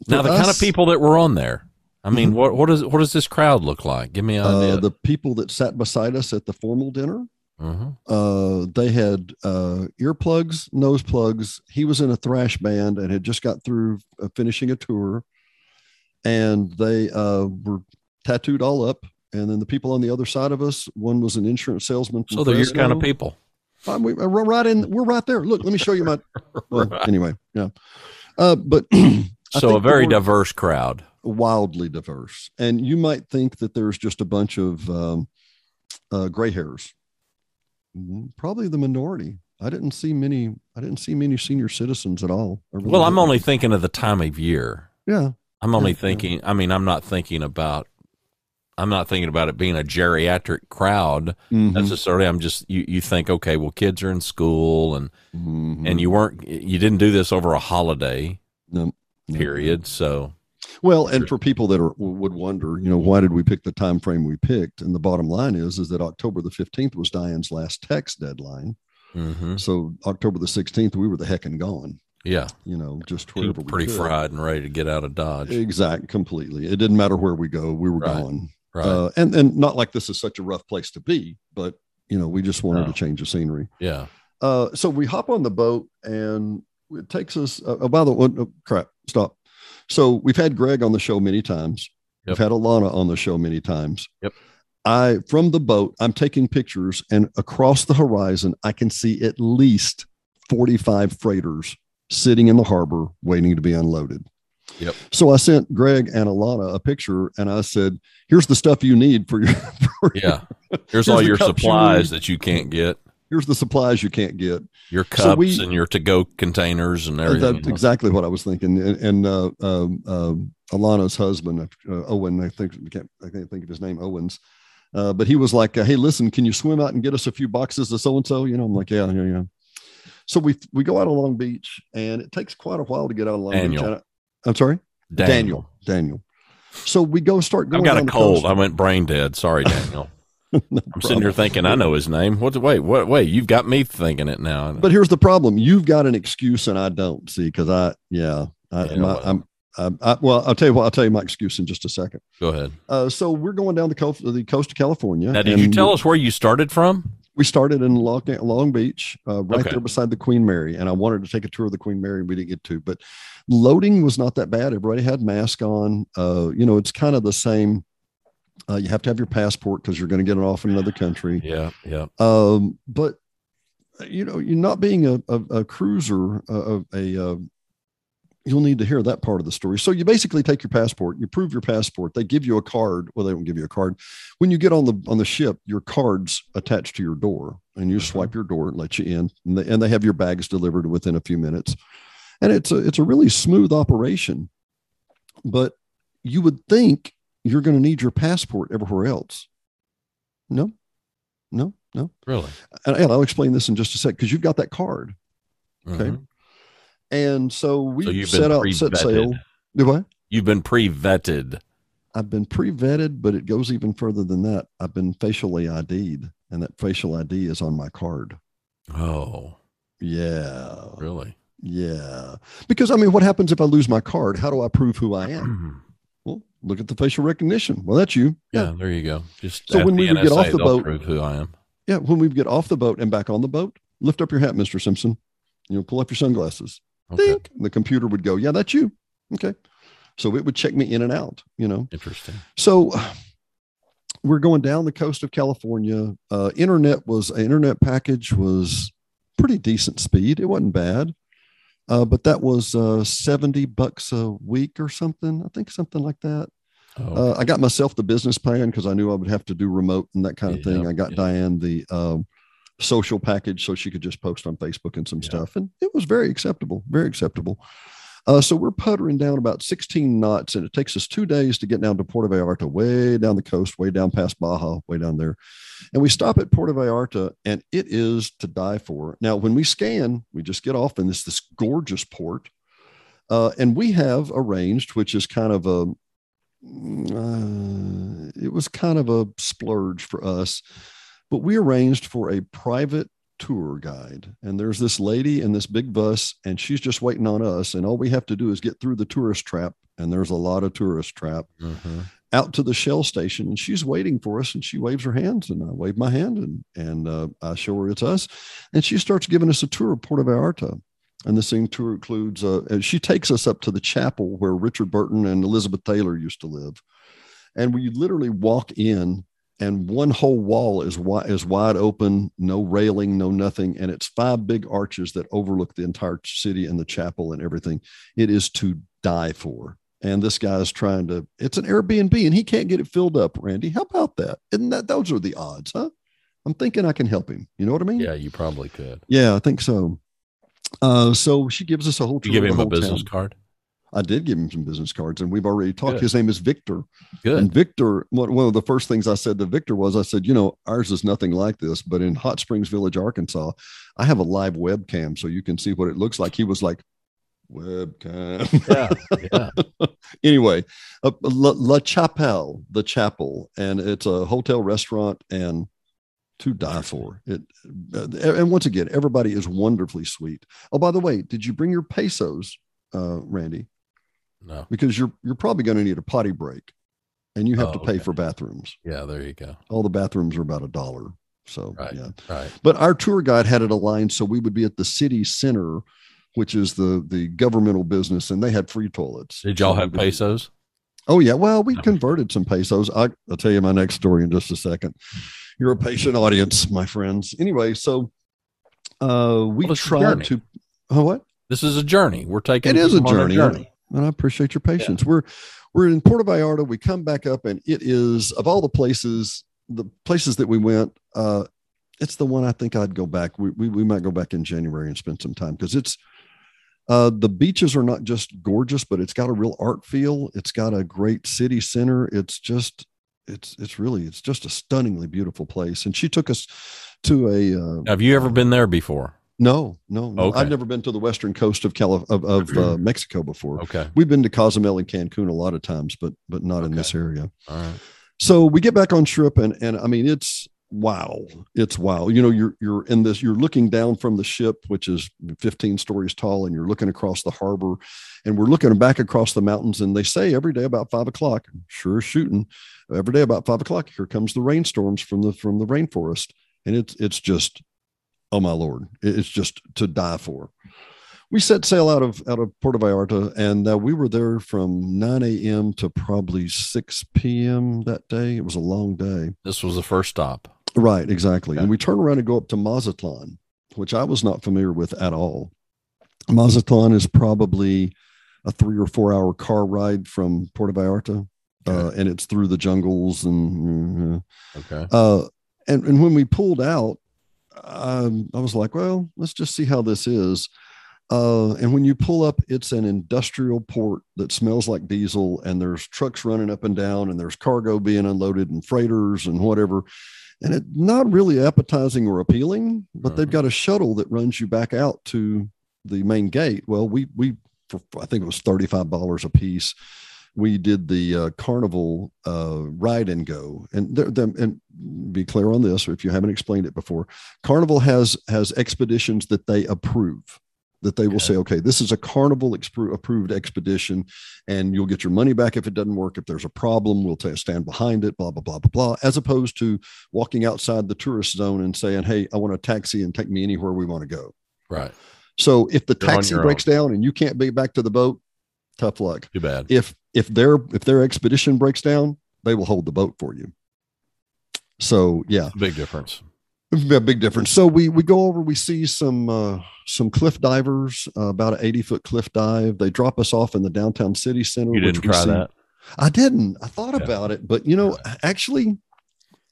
Now, the kind of people that were on there. I mean, Mhm. what what does what does this crowd look like? Give me an idea. uh, the people that sat beside us at the formal dinner, Mhm. uh, they had uh, earplugs, nose plugs. He was in a thrash band and had just got through uh, finishing a tour, and they uh, were tattooed all up. And then the people on the other side of us, one was an insurance salesman. So they're your kind of people. Uh, we- We're right in. We're right there. Look, let me show you my. Well, Right. anyway, yeah. Uh, but I So a very diverse crowd. wildly diverse, and you might think that there's just a bunch of um, uh, gray hairs. Mm, Probably the minority. I didn't see many. I didn't see many senior citizens at all. Really Well, I'm didn't. only thinking of the time of year. Yeah. I'm only Yeah, yeah. thinking. I mean, I'm not thinking about. I'm not thinking about it being a geriatric crowd Mhm. necessarily. I'm just you. You think okay, well, kids are in school and Mhm. and you weren't. You didn't do this over a holiday No, no. period. So Well, and for people that are would wonder, you know, why did we pick the time frame we picked? And the bottom line is, is that October the fifteenth was Diane's last text deadline. mhm. So October the sixteenth, we were the heck and gone. yeah, You know, just wherever pretty could. fried and ready to get out of Dodge. Exact, completely. It didn't matter where we go, we were Right. gone. Right. Uh, and and not like this is such a rough place to be, but you know, we just wanted No. to change the scenery. yeah. Uh, so we hop on the boat, and it takes us. Uh, oh, by the way, oh, crap, stop. So we've had Greg on the show many times. Yep. We've had Alana on the show many times. Yep. I from the boat, I'm taking pictures, and across the horizon, I can see at least 45 freighters sitting in the harbor waiting to be unloaded. Yep. So I sent Greg and Alana a picture, and I said, "Here's the stuff you need for your for Yeah. Here's Here's all your cups you supplies that you can't get. Here's the supplies you can't get." Your So cups we- and your to-go containers and Uh, everything. That's exactly what I was thinking. And, and uh, um, um, Alana's husband, uh, Owen, I think I can't, I can't think of his name, Owens. Uh, but he was like, uh, "Hey, listen, can you swim out and get us a few boxes of so and so?" You know, I'm like, "Yeah, yeah, yeah." So we we go out on Long Beach, and it takes quite a while to get out of Long Daniel. Beach. I- I'm sorry, Daniel. Daniel. So we go start going. I've got a cold. I went brain dead. Sorry, Daniel. No I'm sitting here thinking I know his name. What? Wait, what? Wait, you've got me thinking it now. But here's the problem: you've got an excuse, and I don't. See, because I, yeah, I, Yeah, my, well. I'm, I'm, I, well, I'll tell you what. I'll tell you my excuse in just a second. Go ahead. Uh, so we're going down the coast, the coast of California. Now, did you tell us where you started from? We started in Long, Long Beach, uh, right Okay. there beside the Queen Mary, and I wanted to take a tour of the Queen Mary, and we didn't get to. But loading was not that bad. Everybody had mask on. Uh, you know, it's kind of the same. Uh, you have to have your passport because you're going to get it off in another country. Yeah, yeah. Um, but you know, you're not being a, a, a cruiser, uh, a, uh, you'll need to hear that part of the story. So you basically take your passport, you prove your passport. They give you a card. Well, they don't give you a card. When you get on the on the ship, your card's attached to your door, and you Mhm. swipe your door, and let you in, and they, and they have your bags delivered within a few minutes. And it's a it's a really smooth operation, but you would think you're going to need your passport everywhere else. No, no, no Really? and, and I'll explain this in just a sec because you've got that card. Okay. Mhm. And so we So set out, set sail. Do I? You've been pre-vetted. I've been pre-vetted, but it goes even further than that. I've been facially ID'd, and that facial ID is on my card. Oh, Yeah, really? yeah. Because I mean, what happens if I lose my card? How do I prove who I am? Well, look at the facial recognition. Well, that's you. yeah, there you go. Just So when we would get off the boat- prove who I am. Yeah. When we get off the boat and back on the boat, lift up your hat, Mister Simpson. You know, pull up your sunglasses. Okay. And the computer would go, "Yeah, that's you." Okay. So it would check me in and out. You know. interesting. So we're going down the coast of California. Uh, internet was internet package was pretty decent speed. It wasn't bad. Uh, but that was uh, 70 bucks a week or something. I think something like that. Oh, Uh, I got myself the business plan because I knew I would have to do remote and that kind of thing. I got yeah. Diane the um, social package so she could just post on Facebook and some Yeah. stuff. And it was very acceptable, very acceptable. Uh, so we're puttering down about 16 knots, and it takes us two days to get down to Puerto Vallarta, way down the coast, way down past Baja, way down there. And we stop at Puerto Vallarta, and it is to die for. Now, when we scan, we just get off in this this gorgeous port, uh, and we have arranged, which is kind of a uh, it was kind of a splurge for us, but we arranged for a private tour guide. And there's this lady in this big bus, and she's just waiting on us. And all we have to do is get through the tourist trap, and there's a lot of tourist trap mhm. out to the shell station. And she's waiting for us, and she waves her hands, and I wave my hand, and and uh, I show her it's us, and she starts giving us a tour of Puerto Vallarta. And this thing tour includes, uh, she takes us up to the chapel where Richard Burton and Elizabeth Taylor used to live. And we literally walk in, and one whole wall is wide, is wide open, no railing, no nothing. And it's five big arches that overlook the entire city and the chapel and everything. It is to die for. And this guy is trying to, it's an Airbnb and he can't get it filled up, Randy. How about that? Isn't that, those are the odds, huh? I'm thinking I can help him. You know what I mean? yeah, you probably could. Yeah, I think so. Uh, so she gives us a whole You give him a business town. card. I did give him some business cards, and we've already talked. Good. His name is Victor, Good. and Victor. One, one of the first things I said to Victor was, I said, you know, ours is nothing like this, but in Hot Springs Village, Arkansas, I have a live webcam, so you can see what it looks like. He was like, webcam. yeah, yeah. anyway, uh, La, La Chapelle, the chapel, and it's a hotel restaurant and to die for it. uh, And once again, everybody is wonderfully sweet. Oh, by the way, did you bring your pesos, uh, Randy? No. Because you're you're probably going to need a potty break, and you have Oh, to pay okay. for bathrooms. Yeah, there you go. All the bathrooms are about a dollar. So Right. yeah. Right. But our tour guide had it aligned so we would be at the city center, which is the the governmental business, and they had free toilets. Did y'all So have pesos? Oh yeah, well we converted some pesos. I, I'll tell you my next story in just a second. You're a patient audience, my friends. Anyway, so uh, we Well, tried to. Oh, what? This is a journey. We're taking. It is a people on journey. And I appreciate your patience. We're we're in Puerto Vallarta. We come back up, and it is of all the places, the places that we went. Uh, it's the one I think I'd go back. We we, we might go back in January and spend some time because it's. Uh, the beaches are not just gorgeous, but it's got a real art feel. It's got a great city center. It's just, it's it's really, it's just a stunningly beautiful place. And she took us to a uh, Have you ever been there before? No, no, no. Okay. I've never been to the western coast of Calif- of, of uh, Mexico before. Okay. We've been to Cozumel and Cancun a lot of times, but but not in this area. All right. So we get back on ship, and and I mean it's wow, it's wow. You know, you're you're in this, you're looking down from the ship, which is 15 stories tall, and you're looking across the harbor, and we're looking back across the mountains. And they say every day about five o'clock, sure shooting, every day about five o'clock, here comes the rainstorms from the from the rainforest, and it's it's just, oh my lord, it's just to die for we set sail out of out of Puerto Vallarta, and uh, we were there from 9 a.m. to probably 6 p.m. that day. It was a long day. This was the first stop. Right, exactly. Okay. And we turn around and go up to Mazatlan, which I was not familiar with at all. Mazatlan is probably a three or four hour car ride from Puerto Vallarta, uh, and it's through the jungles and. Okay. Uh, and, and when we pulled out, um, I was like, well, let's just see how this is. Uh, and when you pull up, it's an industrial port that smells like diesel, and there's trucks running up and down, and there's cargo being unloaded, and freighters and whatever. And it's not really appetizing or appealing, but they've Mhm. got a shuttle that runs you back out to the main gate. Well, we we for I think it was thirty five dollars a piece. We did the uh, carnival uh, ride and go, and and be clear on this if you haven't explained it before. Carnival has has expeditions that they approve that they will Okay. say, okay, this is a carnival expro- approved expedition, and you'll get your money back if it doesn't work. If there's a problem, we'll ta- stand behind it, blah, blah, blah, blah, blah, as opposed to walking outside the tourist zone and saying, hey, I want a taxi and take me anywhere we want to go. Right. So if the You're taxi breaks down and you can't be back to the boat, tough luck. Too bad. If if their if their expedition breaks down, they will hold the boat for you. So yeah, Big difference. A big difference. So we we go over, we see some uh, some cliff divers, uh, about an eighty foot cliff dive. They drop us off in the downtown city center. You didn't try see. that. I didn't. I thought Yeah. about it, but you know, actually,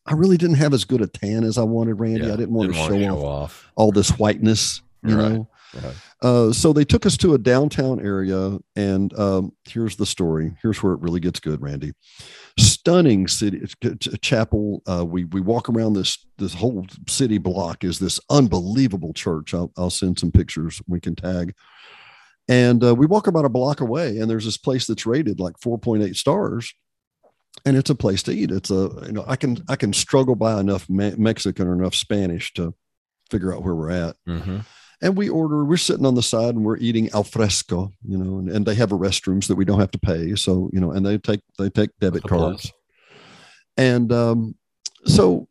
I really didn't have as good a tan as I wanted, Randy. Yeah, I didn't want to wanna show off off. all this whiteness, you Right. know. Uh, so they took us to a downtown area, and um, here's the story. Here's where it really gets good, Randy. Stunning city ch- chapel. Uh, we we walk around this this whole city block is this unbelievable church. I'll, I'll send some pictures we can tag. And uh, we walk about a block away, and there's this place that's rated like 4.8 stars, and it's a place to eat. It's a you know I can I can struggle by enough Me- Mexican or enough Spanish to figure out where we're at hmm and we order we're sitting on the side and we're eating al fresco you know and, and they have a restrooms that we don't have to pay. So you know and they take they take debit That's a plus. cards. And um so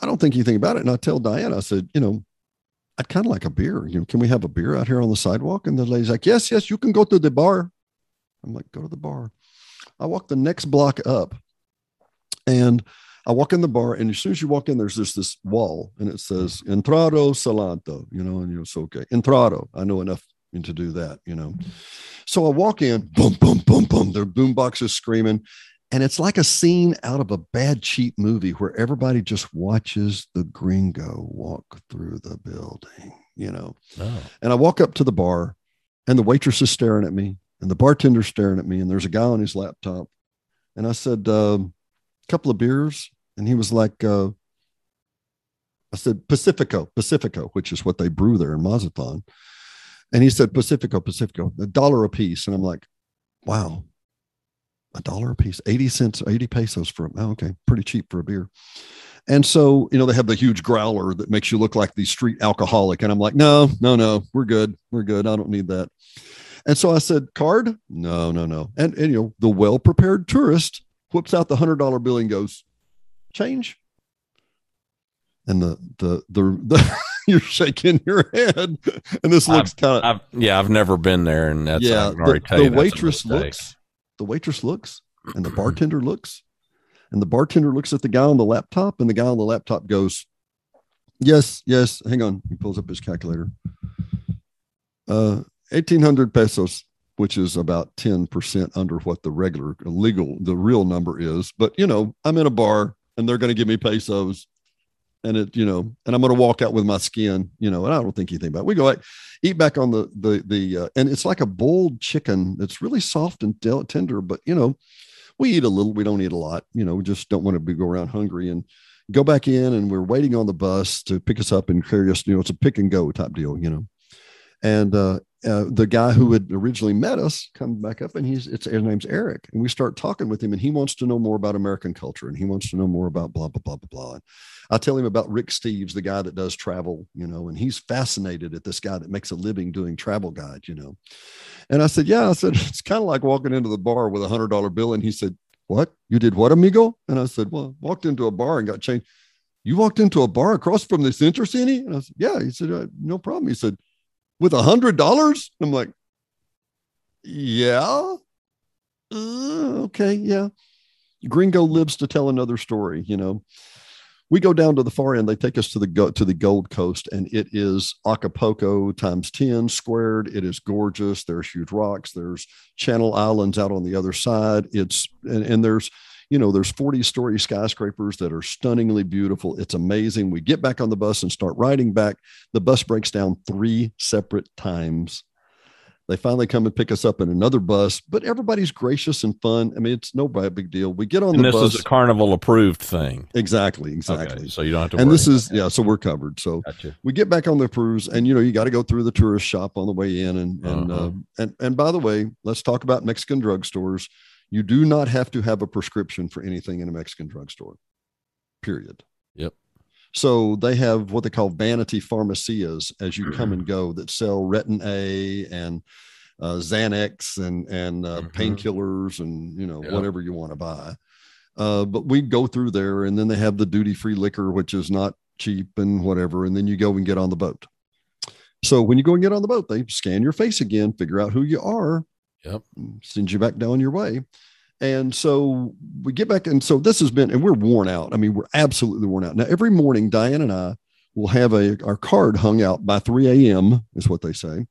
i don't think anything about it. And i tell diane i said you know i'd kind of like a beer. You know can we have a beer out here on the sidewalk? And the lady's like yes yes you can go to the bar. I'm like go to the bar. I walk the next block up and I walk in the bar, and as soon as you walk in, there's this this wall, and it says "Entrado Salanto," you know, and you're so okay. Entrado, I know enough to do that, you know. So I walk in, boom, boom, boom, boom. Their boom boxes screaming, and it's like a scene out of a bad cheap movie where everybody just watches the gringo walk through the building, you know. Oh. And I walk up to the bar, and the waitress is staring at me, and the bartender's staring at me, and there's a guy on his laptop. And I said, um, couple of beers. And he was like, uh, I said, Pacifico, Pacifico, which is what they brew there in Mazatlan. And he said, Pacifico, Pacifico, a dollar a piece. And I'm like, wow, a dollar a piece, 80 cents, 80 pesos for, a, oh, okay, pretty cheap for a beer. And so, you know, they have the huge growler that makes you look like the street alcoholic. And I'm like, no, no, no, we're good. We're good. I don't need that. And so I said, card? No, no, no. And, and you know, the well prepared tourist whips out the hundred dollar bill and goes, change. And the, the, the, the you're shaking your head. And this looks kind of, yeah, I've never been there, and that's yeah. I can already The, the you that's a waitress looks, the waitress looks, and the bartender looks, and the bartender looks at the guy on the laptop, and the guy on the laptop goes, Yes, yes. Hang on. He pulls up his calculator. Uh, 1800 pesos, which is about 10% under what the regular legal, the real number is. But, you know, I'm in a bar and they're going to give me pesos and it, you know, and I'm going to walk out with my skin, you know, and I don't think anything about it. We go eat back on the, the, the, uh, and it's like a boiled chicken that's really soft and del- tender, but, you know, we eat a little, we don't eat a lot, you know, we just don't want to be go around hungry and go back in and we're waiting on the bus to pick us up and carry us, you know, it's a pick and go type deal, you know. And uh, uh, the guy who had originally met us comes back up and he's it's his name's Eric. And we start talking with him and he wants to know more about American culture and he wants to know more about blah, blah, blah, blah, blah. And I tell him about Rick Steves, the guy that does travel, you know, and he's fascinated at this guy that makes a living doing travel guide, you know. And I said, Yeah, I said, it's kind of like walking into the bar with a hundred dollar bill. And he said, What? You did what, amigo? And I said, Well, walked into a bar and got changed. You walked into a bar across from the center city? And I said, Yeah. He said, uh, No problem. He said, With a hundred dollars? I'm like, Yeah. Uh, okay. Yeah. Gringo lives to tell another story, you know we go down to the far end. They take us to the go to the Gold Coast, and it is Acapulco times ten squared. It is gorgeous. There's huge rocks. There's Channel Islands out on the other side. It's and, and there's you know there's 40 story skyscrapers that are stunningly beautiful. It's amazing. We get back on the bus and start riding back. The bus breaks down three separate times. They finally come and pick us up in another bus, but everybody's gracious and fun. I mean, it's no big deal. We get on And the this bus. is a carnival approved thing. exactly, exactly. Okay, so you don't have to. and this is yeah so we're covered so. Gotcha. we get back on the cruise and you know you got to go through the tourist shop on the way in and and Uh-huh. uh, and and by the way let's talk about mexican drugstores you do not have to have a prescription for anything in a mexican drugstore period Yep. so they have what they call vanity pharmacias as you come and go that sell retin a and uh, xanax and and uh, Mhm. painkillers and you know Yep. whatever you want to buy uh, but we go through there and then they have the duty free liquor, which is not cheap and whatever. And then you go and get on the boat. So when you go and get on the boat, they scan your face again, figure out who you are, Yep. and send you back down your way. And so we get back. And so this has been, and we're worn out. I mean, we're absolutely worn out. Now, every morning, Diane and I we'll have a our card hung out by 3 a.m. is what they say.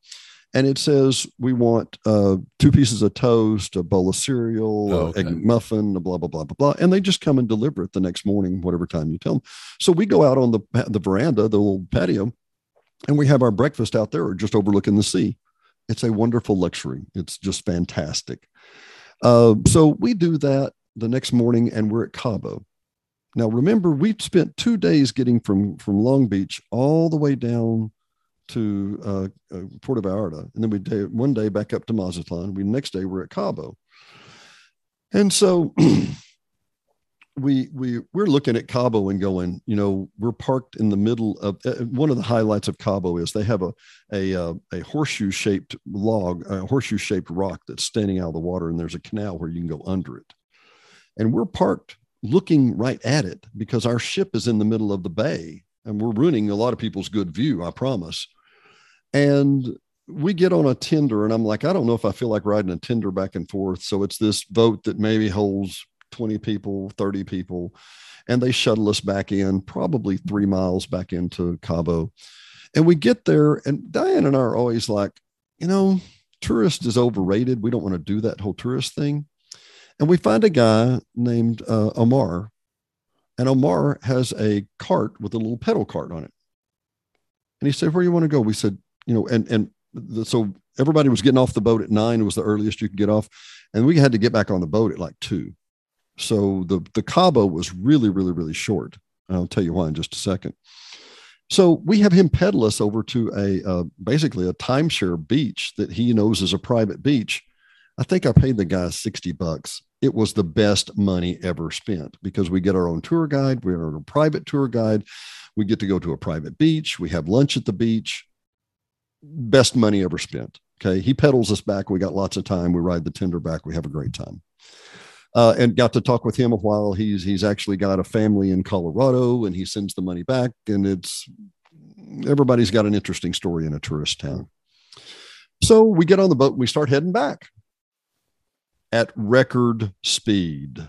And it says we want uh, two pieces of toast, a bowl of cereal, Oh, okay. egg muffin, blah blah blah blah blah, and they just come and deliver it the next morning, whatever time you tell them. So we go out on the the veranda, the little patio, and we have our breakfast out there, or just overlooking the sea. It's a wonderful luxury. It's just fantastic. Uh, so we do that the next morning, and we're at Cabo. Now, remember, we spent two days getting from from Long Beach all the way down to uh, uh, Puerto Vallarta, and then we day, one day back up to Mazatlan. We next day we're at Cabo, and so we we we're looking at Cabo and going, you know, we're parked in the middle of uh, one of the highlights of Cabo is they have a a uh, a horseshoe shaped log, a horseshoe shaped rock that's standing out of the water, and there's a canal where you can go under it, and we're parked looking right at it because our ship is in the middle of the bay, and we're ruining a lot of people's good view, I promise, and we get on a tender and i'm like i don't know if i feel like riding a tender back and forth. So it's this boat that maybe holds 20 people 30 people and they shuttle us back in probably three miles back into cabo. And we get there and diane and i are always like you know tourist is overrated. We don't want to do that whole tourist thing. And we find a guy named uh, omar. And omar has a cart with a little pedal cart on it. And he said where do you want to go? We said you know and and the, so everybody was getting off the boat at nine. It was the earliest you could get off, and we had to get back on the boat at like two. So the the Cabo was really, really, really short. I'll tell you why in just a second. So we have him pedal us over to a uh, basically a timeshare beach that he knows is a private beach. I think I paid the guy sixty bucks. It was the best money ever spent because we get our own tour guide. We're a private tour guide. We get to go to a private beach. We have lunch at the beach best money ever spent. Okay. He pedals us back. We got lots of time. We ride the tender back. We have a great time. Uh, and got to talk with him a while. He's he's actually got a family in Colorado, and he sends the money back. And it's everybody's got an interesting story in a tourist town. So we get on the boat we start heading back at record speed.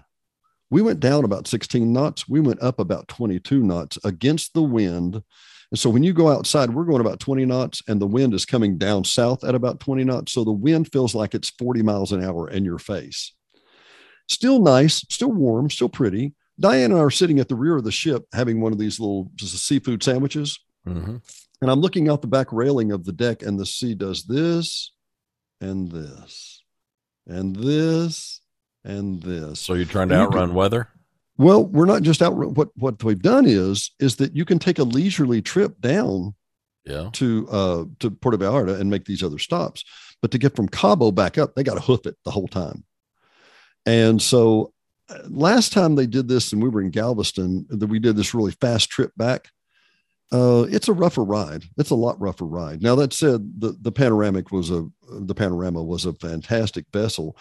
We went down about 16 knots. We went up about 22 knots against the wind and so when you go outside, we're going about 20 knots and the wind is coming down south at about 20 knots. So the wind feels like it's 40 miles an hour in your face. Still nice, still warm, still pretty. Diane and I are sitting at the rear of the ship having one of these little seafood sandwiches. Mm-hmm. And I'm looking out the back railing of the deck, and the sea does this and this and this and this. So you're trying to You outrun weather? Well, we're not just out. What what we've done is is that you can take a leisurely trip down Yeah. to uh to Puerto Vallarta and make these other stops, but to get from Cabo back up, they got to hoof it the whole time. And so, uh, last time they did this, and we were in Galveston, that we did this really fast trip back. Uh, it's a rougher ride. It's a lot rougher ride. Now that said, the the panoramic was a the panorama was a fantastic vessel,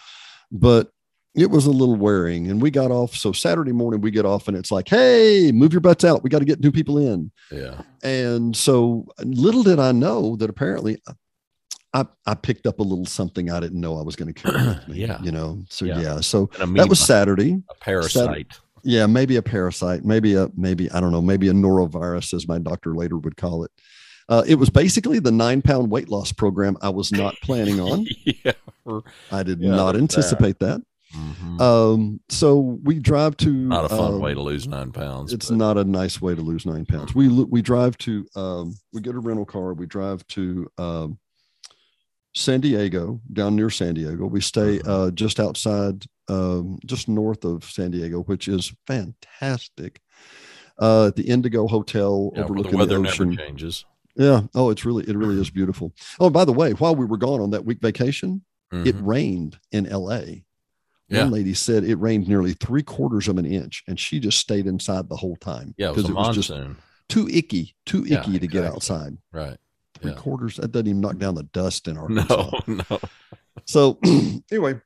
but it was a little wearing and we got off so saturday morning we get off and it's like hey move your butts out we got to get new people in Yeah. and so little did i know that apparently i i picked up a little something i didn't know i was going to carry with me Yeah. you know so Yeah. yeah, so that was saturday a parasite. yeah maybe a parasite maybe a maybe i don't know maybe a norovirus as my doctor later would call it uh, it was basically the nine pound weight loss program i was not planning on yeah. I did Yeah, not there's that. anticipate that Mhm. um so we drive to not a fun um, way to lose nine pounds. it's but- not a nice way to lose nine pounds we we drive to um we get a rental car we drive to um san diego down near san diego we stay Mhm. uh just outside um just north of san diego which is fantastic uh at the indigo hotel yeah, the overlooking weather the never ocean changes. yeah oh it's really it really is beautiful oh by the way while we were gone on that week vacation it Mhm. rained in la Yeah. one lady said it rained nearly three quarters of an inch and she just stayed inside the whole time yeah, it was it was just too icky, too Yeah, icky to get outside. right. Three Yeah. quarters, that doesn't even knock down the dust in Arkansas. No, no. So anyway,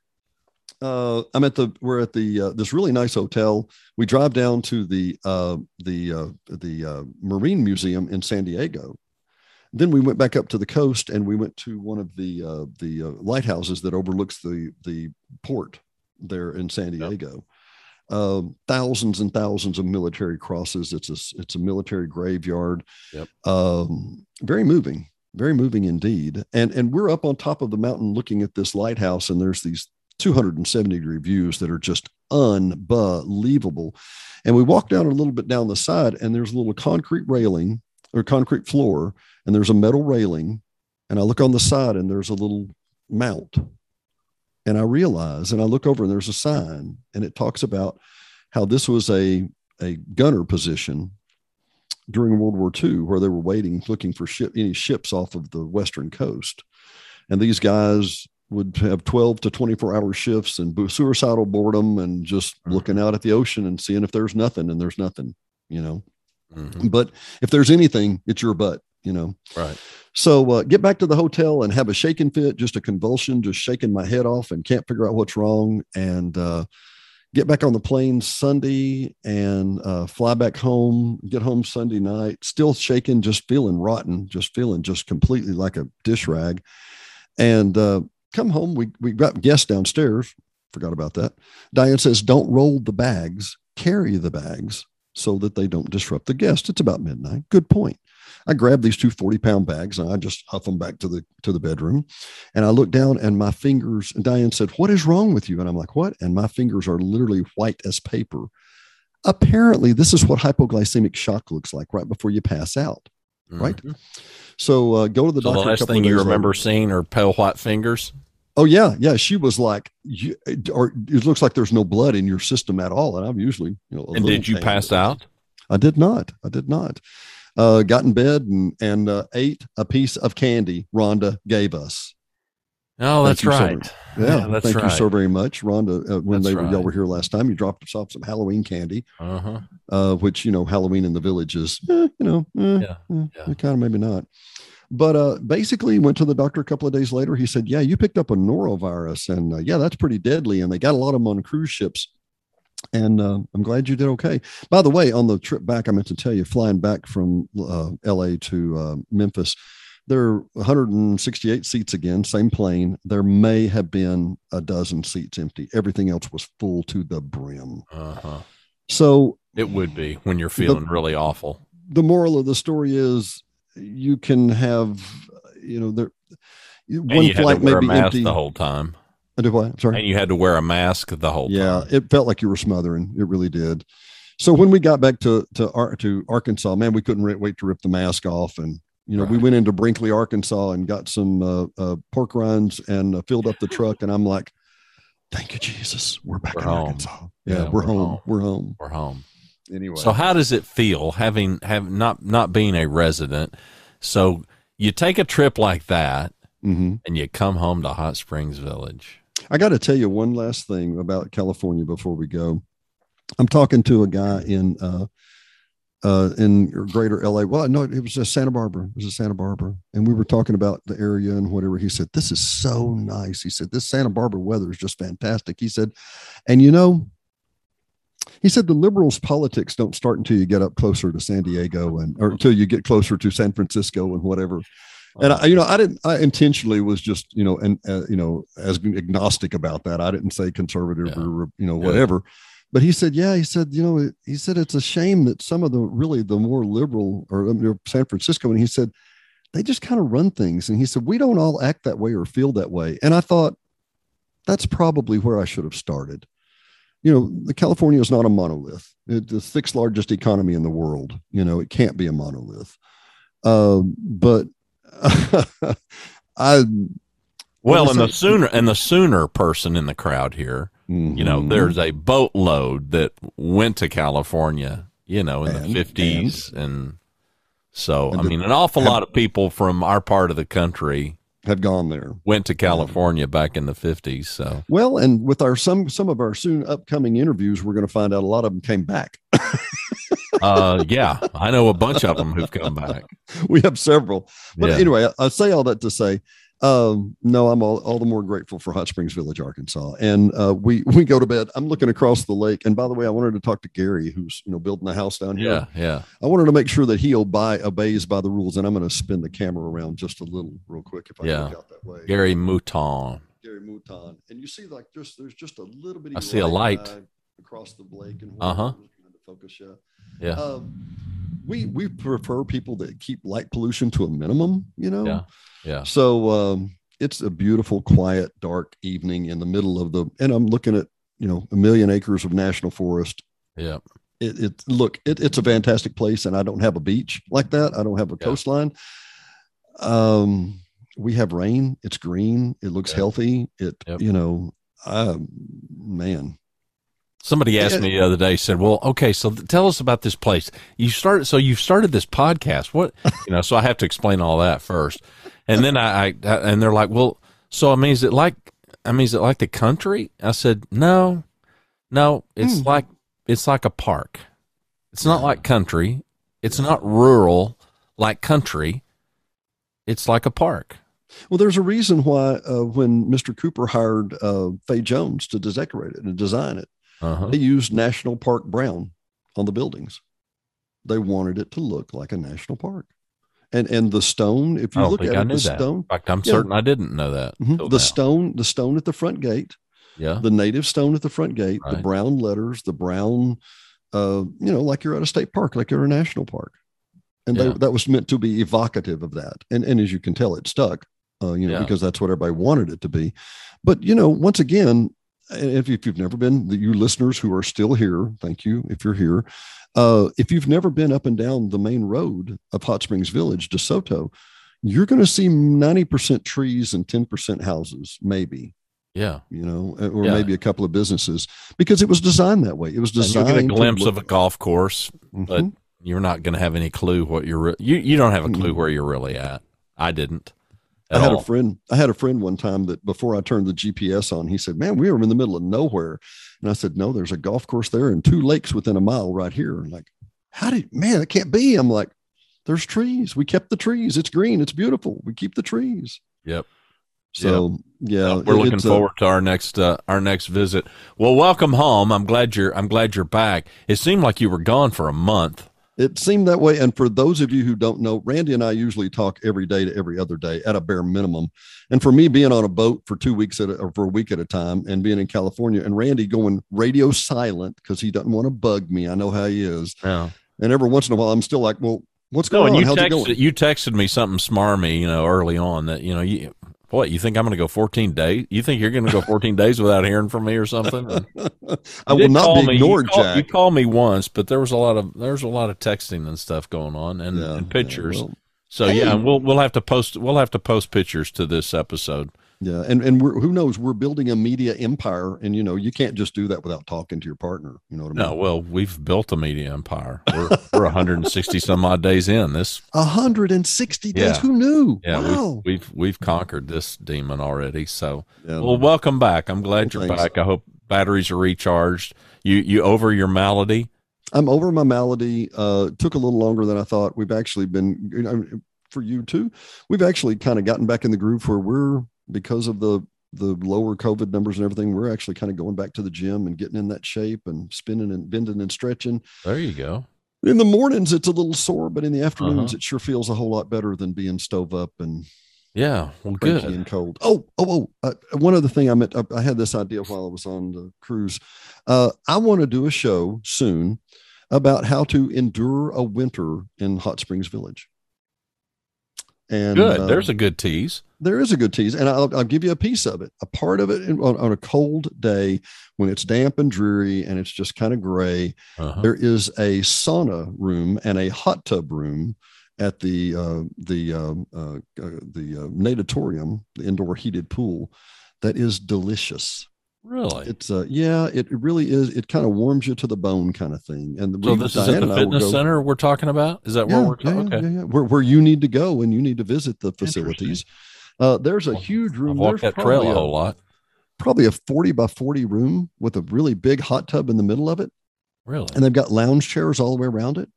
uh, I'm at the we're at the uh, this really nice hotel. We drive down to the uh, the uh, the uh, Marine Museum in San Diego. Then we went back up to the coast and we went to one of the uh, the uh, lighthouses that overlooks the the port there in San Yep. Uh, thousands and thousands of military crosses. It's a it's a military graveyard. Yep. Um, very moving, very moving indeed. And and we're up on top of the mountain looking at this lighthouse, and there's these 270 degree views that are just unbelievable. And we walk down a little bit down the side, and there's a little concrete railing or concrete floor, and there's a metal railing. And I look on the side, and there's a little mount. And I realize, and I look over, and there's a sign, and it talks about how this was a, a gunner position during World War II, where they were waiting, looking for ship, any ships off of the western coast. And these guys would have 12 to 24 hour shifts and suicidal boredom and just mm-hmm. looking out at the ocean and seeing if there's nothing and there's nothing, you know. Mm-hmm. But if there's anything, it's your butt, you know. Right. So uh, get back to the hotel and have a shaking fit, just a convulsion, just shaking my head off and can't figure out what's wrong. And uh, get back on the plane Sunday and uh, fly back home, get home Sunday night, still shaking, just feeling rotten, just feeling just completely like a dish rag. And uh, come home. We, we got guests downstairs. Forgot about that. Diane says, don't roll the bags, carry the bags so that they don't disrupt the guest. It's about midnight. Good point. I grab these two 40 pound bags and I just huff them back to the to the bedroom. And I look down and my fingers, and Diane said, What is wrong with you? And I'm like, What? And my fingers are literally white as paper. Apparently, this is what hypoglycemic shock looks like right before you pass out. Mm-hmm. Right. So uh, go to the so doctor. The last thing you remember later. seeing are pale white fingers. Oh yeah, yeah. She was like, you, or it looks like there's no blood in your system at all. And I'm usually, you know. And did you pass out? I did not. I did not. Uh, got in bed and and uh, ate a piece of candy Rhonda gave us. Oh, that's right. So yeah, yeah, that's thank right. you so very much, Rhonda. Uh, when that's they right. y'all were here last time, you dropped us off some Halloween candy, uh-huh. uh, which you know Halloween in the village is, eh, you know, eh, yeah, eh, yeah. kind of maybe not. But uh, basically, went to the doctor a couple of days later. He said, "Yeah, you picked up a norovirus, and uh, yeah, that's pretty deadly. And they got a lot of them on cruise ships. And uh, I'm glad you did okay. By the way, on the trip back, I meant to tell you, flying back from uh, L.A. to uh, Memphis, there are 168 seats again, same plane. There may have been a dozen seats empty. Everything else was full to the brim. Uh-huh. So it would be when you're feeling the, really awful. The moral of the story is you can have, you know, there one flight may be empty the whole time. I did what? Sorry. And you had to wear a mask the whole yeah, time. Yeah, it felt like you were smothering. It really did. So when we got back to to to Arkansas, man, we couldn't wait to rip the mask off, and you know, right. we went into Brinkley, Arkansas, and got some uh, uh, pork rinds and uh, filled up the truck, and I'm like, "Thank you, Jesus, we're back we're in home. Arkansas. Yeah, yeah we're, we're home. home. We're home. We're home." anyway. So how does it feel having have not not being a resident? So you take a trip like that mm-hmm. and you come home to Hot Springs Village. I got to tell you one last thing about California before we go. I'm talking to a guy in uh, uh, in greater LA. Well, no, it was Santa Barbara. It was a Santa Barbara. And we were talking about the area and whatever. He said, This is so nice. He said, This Santa Barbara weather is just fantastic. He said, And you know, he said the liberals' politics don't start until you get up closer to San Diego and or until you get closer to San Francisco and whatever. And I, you know, I didn't. I intentionally was just, you know, and uh, you know, as agnostic about that. I didn't say conservative yeah. or you know whatever. Yeah. But he said, yeah, he said, you know, he said it's a shame that some of the really the more liberal or um, San Francisco, and he said they just kind of run things. And he said we don't all act that way or feel that way. And I thought that's probably where I should have started you know, the California is not a monolith. It's the sixth largest economy in the world. You know, it can't be a monolith. Uh, but I well, and the sooner and the sooner person in the crowd here, mm-hmm. you know, mm-hmm. there's a boatload that went to California, you know, in and, the fifties, and, and, so and I mean, an awful have, lot of people from our part of the country have gone there. Went to California back in the fifties. So well, and with our some some of our soon upcoming interviews, we're going to find out a lot of them came back. uh, yeah, I know a bunch of them who've come back. We have several, but yeah. anyway, I, I say all that to say um, no, I'm all, all the more grateful for Hot Springs Village, Arkansas. And uh, we we go to bed. I'm looking across the lake. And by the way, I wanted to talk to Gary, who's you know building the house down here. Yeah, yeah. I wanted to make sure that he obey, obeys by the rules. And I'm going to spin the camera around just a little, real quick, if I yeah. out that way. Gary Mouton. Gary Mouton. And you see, like, just there's just a little bit. I see a light across the lake and Uh-huh. Trying to focus. Yeah. Yeah. Um, we we prefer people that keep light pollution to a minimum. You know. Yeah. Yeah. So um, it's a beautiful, quiet, dark evening in the middle of the, and I'm looking at you know a million acres of national forest. Yeah. It, it look it, it's a fantastic place, and I don't have a beach like that. I don't have a Yeah. coastline. Um, we have rain. It's green. It looks Yeah. healthy. It Yep. you know, um, man, Somebody asked me the other day, said, "Well, okay, so tell us about this place. You started, so you've started this podcast. What, you know?" So I have to explain all that first, and then I, I, I and they're like, "Well, so I mean, is it like, I mean, is it like the country?" I said, "No, no, it's Hmm. like, it's like a park. It's not like country. It's not rural like country. It's like a park." Well, there's a reason why uh, when Mr. Cooper hired uh, Fay Jones to decorate it and design it, Uh-huh. they used National Park brown on the buildings. They wanted it to look like a national park. And and the stone, if you look at I it, the that. stone, In fact, I'm Yeah. certain I didn't know that. mhm, the now. stone, the stone at the front gate, Yeah. the native stone at the front gate, the brown letters, the brown, uh, you know, like you're at a state park, like you're at a national park. And Yeah. they, that was meant to be evocative of that. And and as you can tell, it stuck, uh, you know, Yeah. because that's what everybody wanted it to be. But you know, once again, if, if you've never been, the, you listeners who are still here, thank you if you're here. Uh, if you've never been up and down the main road of Hot Springs Village, DeSoto, you're going to see 90% trees and 10% houses, maybe Yeah. you know, uh, or Yeah. maybe a couple of businesses because it was designed that way. It was And designed. you'll get a glimpse of a golf course, but Mhm. you're not going to have any clue what you're re- you you don't have a clue where you're really at. I didn't. I had all. a friend. I had a friend one time that before I turned the GPS on, he said, "Man, we were in the middle of nowhere," and I said, "No, there's a golf course there and two lakes within a mile right here." And like, how did man? It can't be. I'm like, there's trees. We kept the trees. It's green. It's beautiful. We keep the trees. Yep. So yeah, Uh, we're looking uh, forward to our next uh, our next visit. Well, welcome home. I'm glad you're I'm glad you're back. It seemed like you were gone for a month. It seemed that way. And for those of you who don't know, Randy and I usually talk every day to every other day at a bare minimum. And for me, being on a boat for two weeks at a, or for a week at a time and being in California and Randy going radio silent because he doesn't want to bug me. I know how he is. Yeah. And every once in a while, I'm still like, well, what's No, going and on? you How's it going? you texted me something smarmy, you know, early on that you know you. What you think I'm going to go 14 days? You think you're going to go 14 days without hearing from me or something? I will not call be me. ignored, you called, You called me once, but there was a lot of there was a lot of texting and stuff going on, and, Yeah, and yeah, pictures. well, so hey. yeah, and we'll we'll have to post we'll have to post pictures to this episode. Yeah. And, and we're, who knows? We're building a media empire. And, you know, you can't just do that without talking to your partner. You know what I mean? No, well, we've built a media empire. We're we're 160 some odd days in. This 160 days. Yeah. Who knew? yeah, wow. we've, we've we've conquered this demon already. So Yeah. well, welcome back. I'm glad Well, you're thanks. back. I hope batteries are recharged. You you over your malady? I'm over my malady. Uh, took a little longer than I thought. We've actually been, you know, for you too. We've actually kind of gotten back in the groove where we're because of the the lower COVID numbers and everything. We're actually kind of going back to the gym and getting in that shape and spinning and bending and stretching. There you go. In the mornings, it's a little sore, but in the afternoons, Uh-huh. it sure feels a whole lot better than being stove up and Yeah. Well, good. and cold. Oh, oh, oh! Uh, one other thing I meant, I, I had this idea while I was on the cruise. Uh, I want to do a show soon about how to endure a winter in Hot Springs Village. And Good. uh, There's a good tease. there is a good tease, and I'll, I'll give you a piece of it. A part of it in- on, on a cold day when it's damp and dreary and it's just kind of gray. Uh-huh. There is a sauna room and a hot tub room at the uh, the um, uh, uh, the uh, natatorium, the indoor heated pool, that is delicious. Really? It's uh, yeah, it really is. It kind of warms you to the bone, kind of thing. And so this is at the I fitness go- center we're talking about. Is that Yeah, where we're yeah, okay. yeah, yeah. Where, where you need to go and you need to visit the facilities. Uh, there's a huge room. Walked There's that trail a whole lot. probably a 40 by 40 room with a really big hot tub in the middle of it. Really? and they've got lounge chairs all the way around it.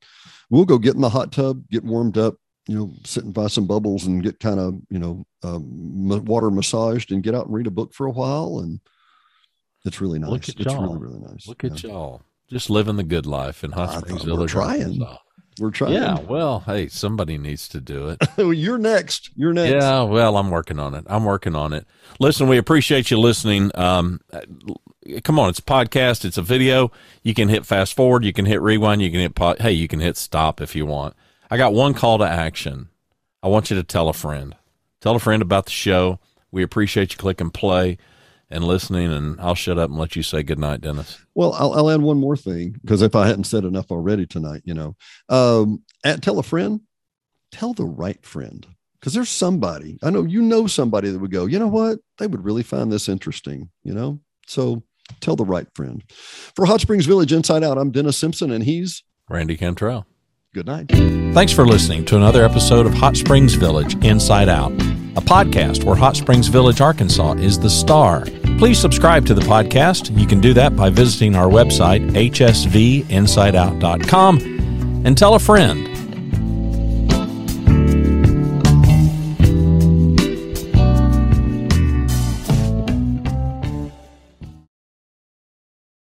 We'll go get in the hot tub, get warmed up, you know, sitting by some bubbles and get kind of, you know, um, water massaged and get out and read a book for a while. And it's really nice. Look at it's y'all. really, really nice. Look at y'all. Just living the good life in Hot Springs we're trying. Arkansas. We're trying. Yeah. Well, hey, somebody needs to do it. You're next. You're next. Yeah. Well, I'm working on it. I'm working on it. Listen, we appreciate you listening. Um, come on, it's a podcast. It's a video. You can hit fast forward. You can hit rewind. You can hit pause. Hey, you can hit stop if you want. I got one call to action. I want you to tell a friend. Tell a friend about the show. We appreciate you clicking play and listening. And I'll shut up and let you say goodnight, Dennis. Well, I'll, I'll add one more thing because if I hadn't said enough already tonight, you know, um, at tell a friend, tell the right friend because there's somebody I know you know somebody that would go, you know what, they would really find this interesting, you know. So tell the right friend. For Hot Springs Village Inside Out, I'm Dennis Simpson, and he's Randy Cantrell. Good night. Thanks for listening to another episode of Hot Springs Village Inside Out, a podcast where Hot Springs Village, Arkansas is the star. Please subscribe to the podcast. You can do that by visiting our website, hsvinsideout.com, and tell a friend.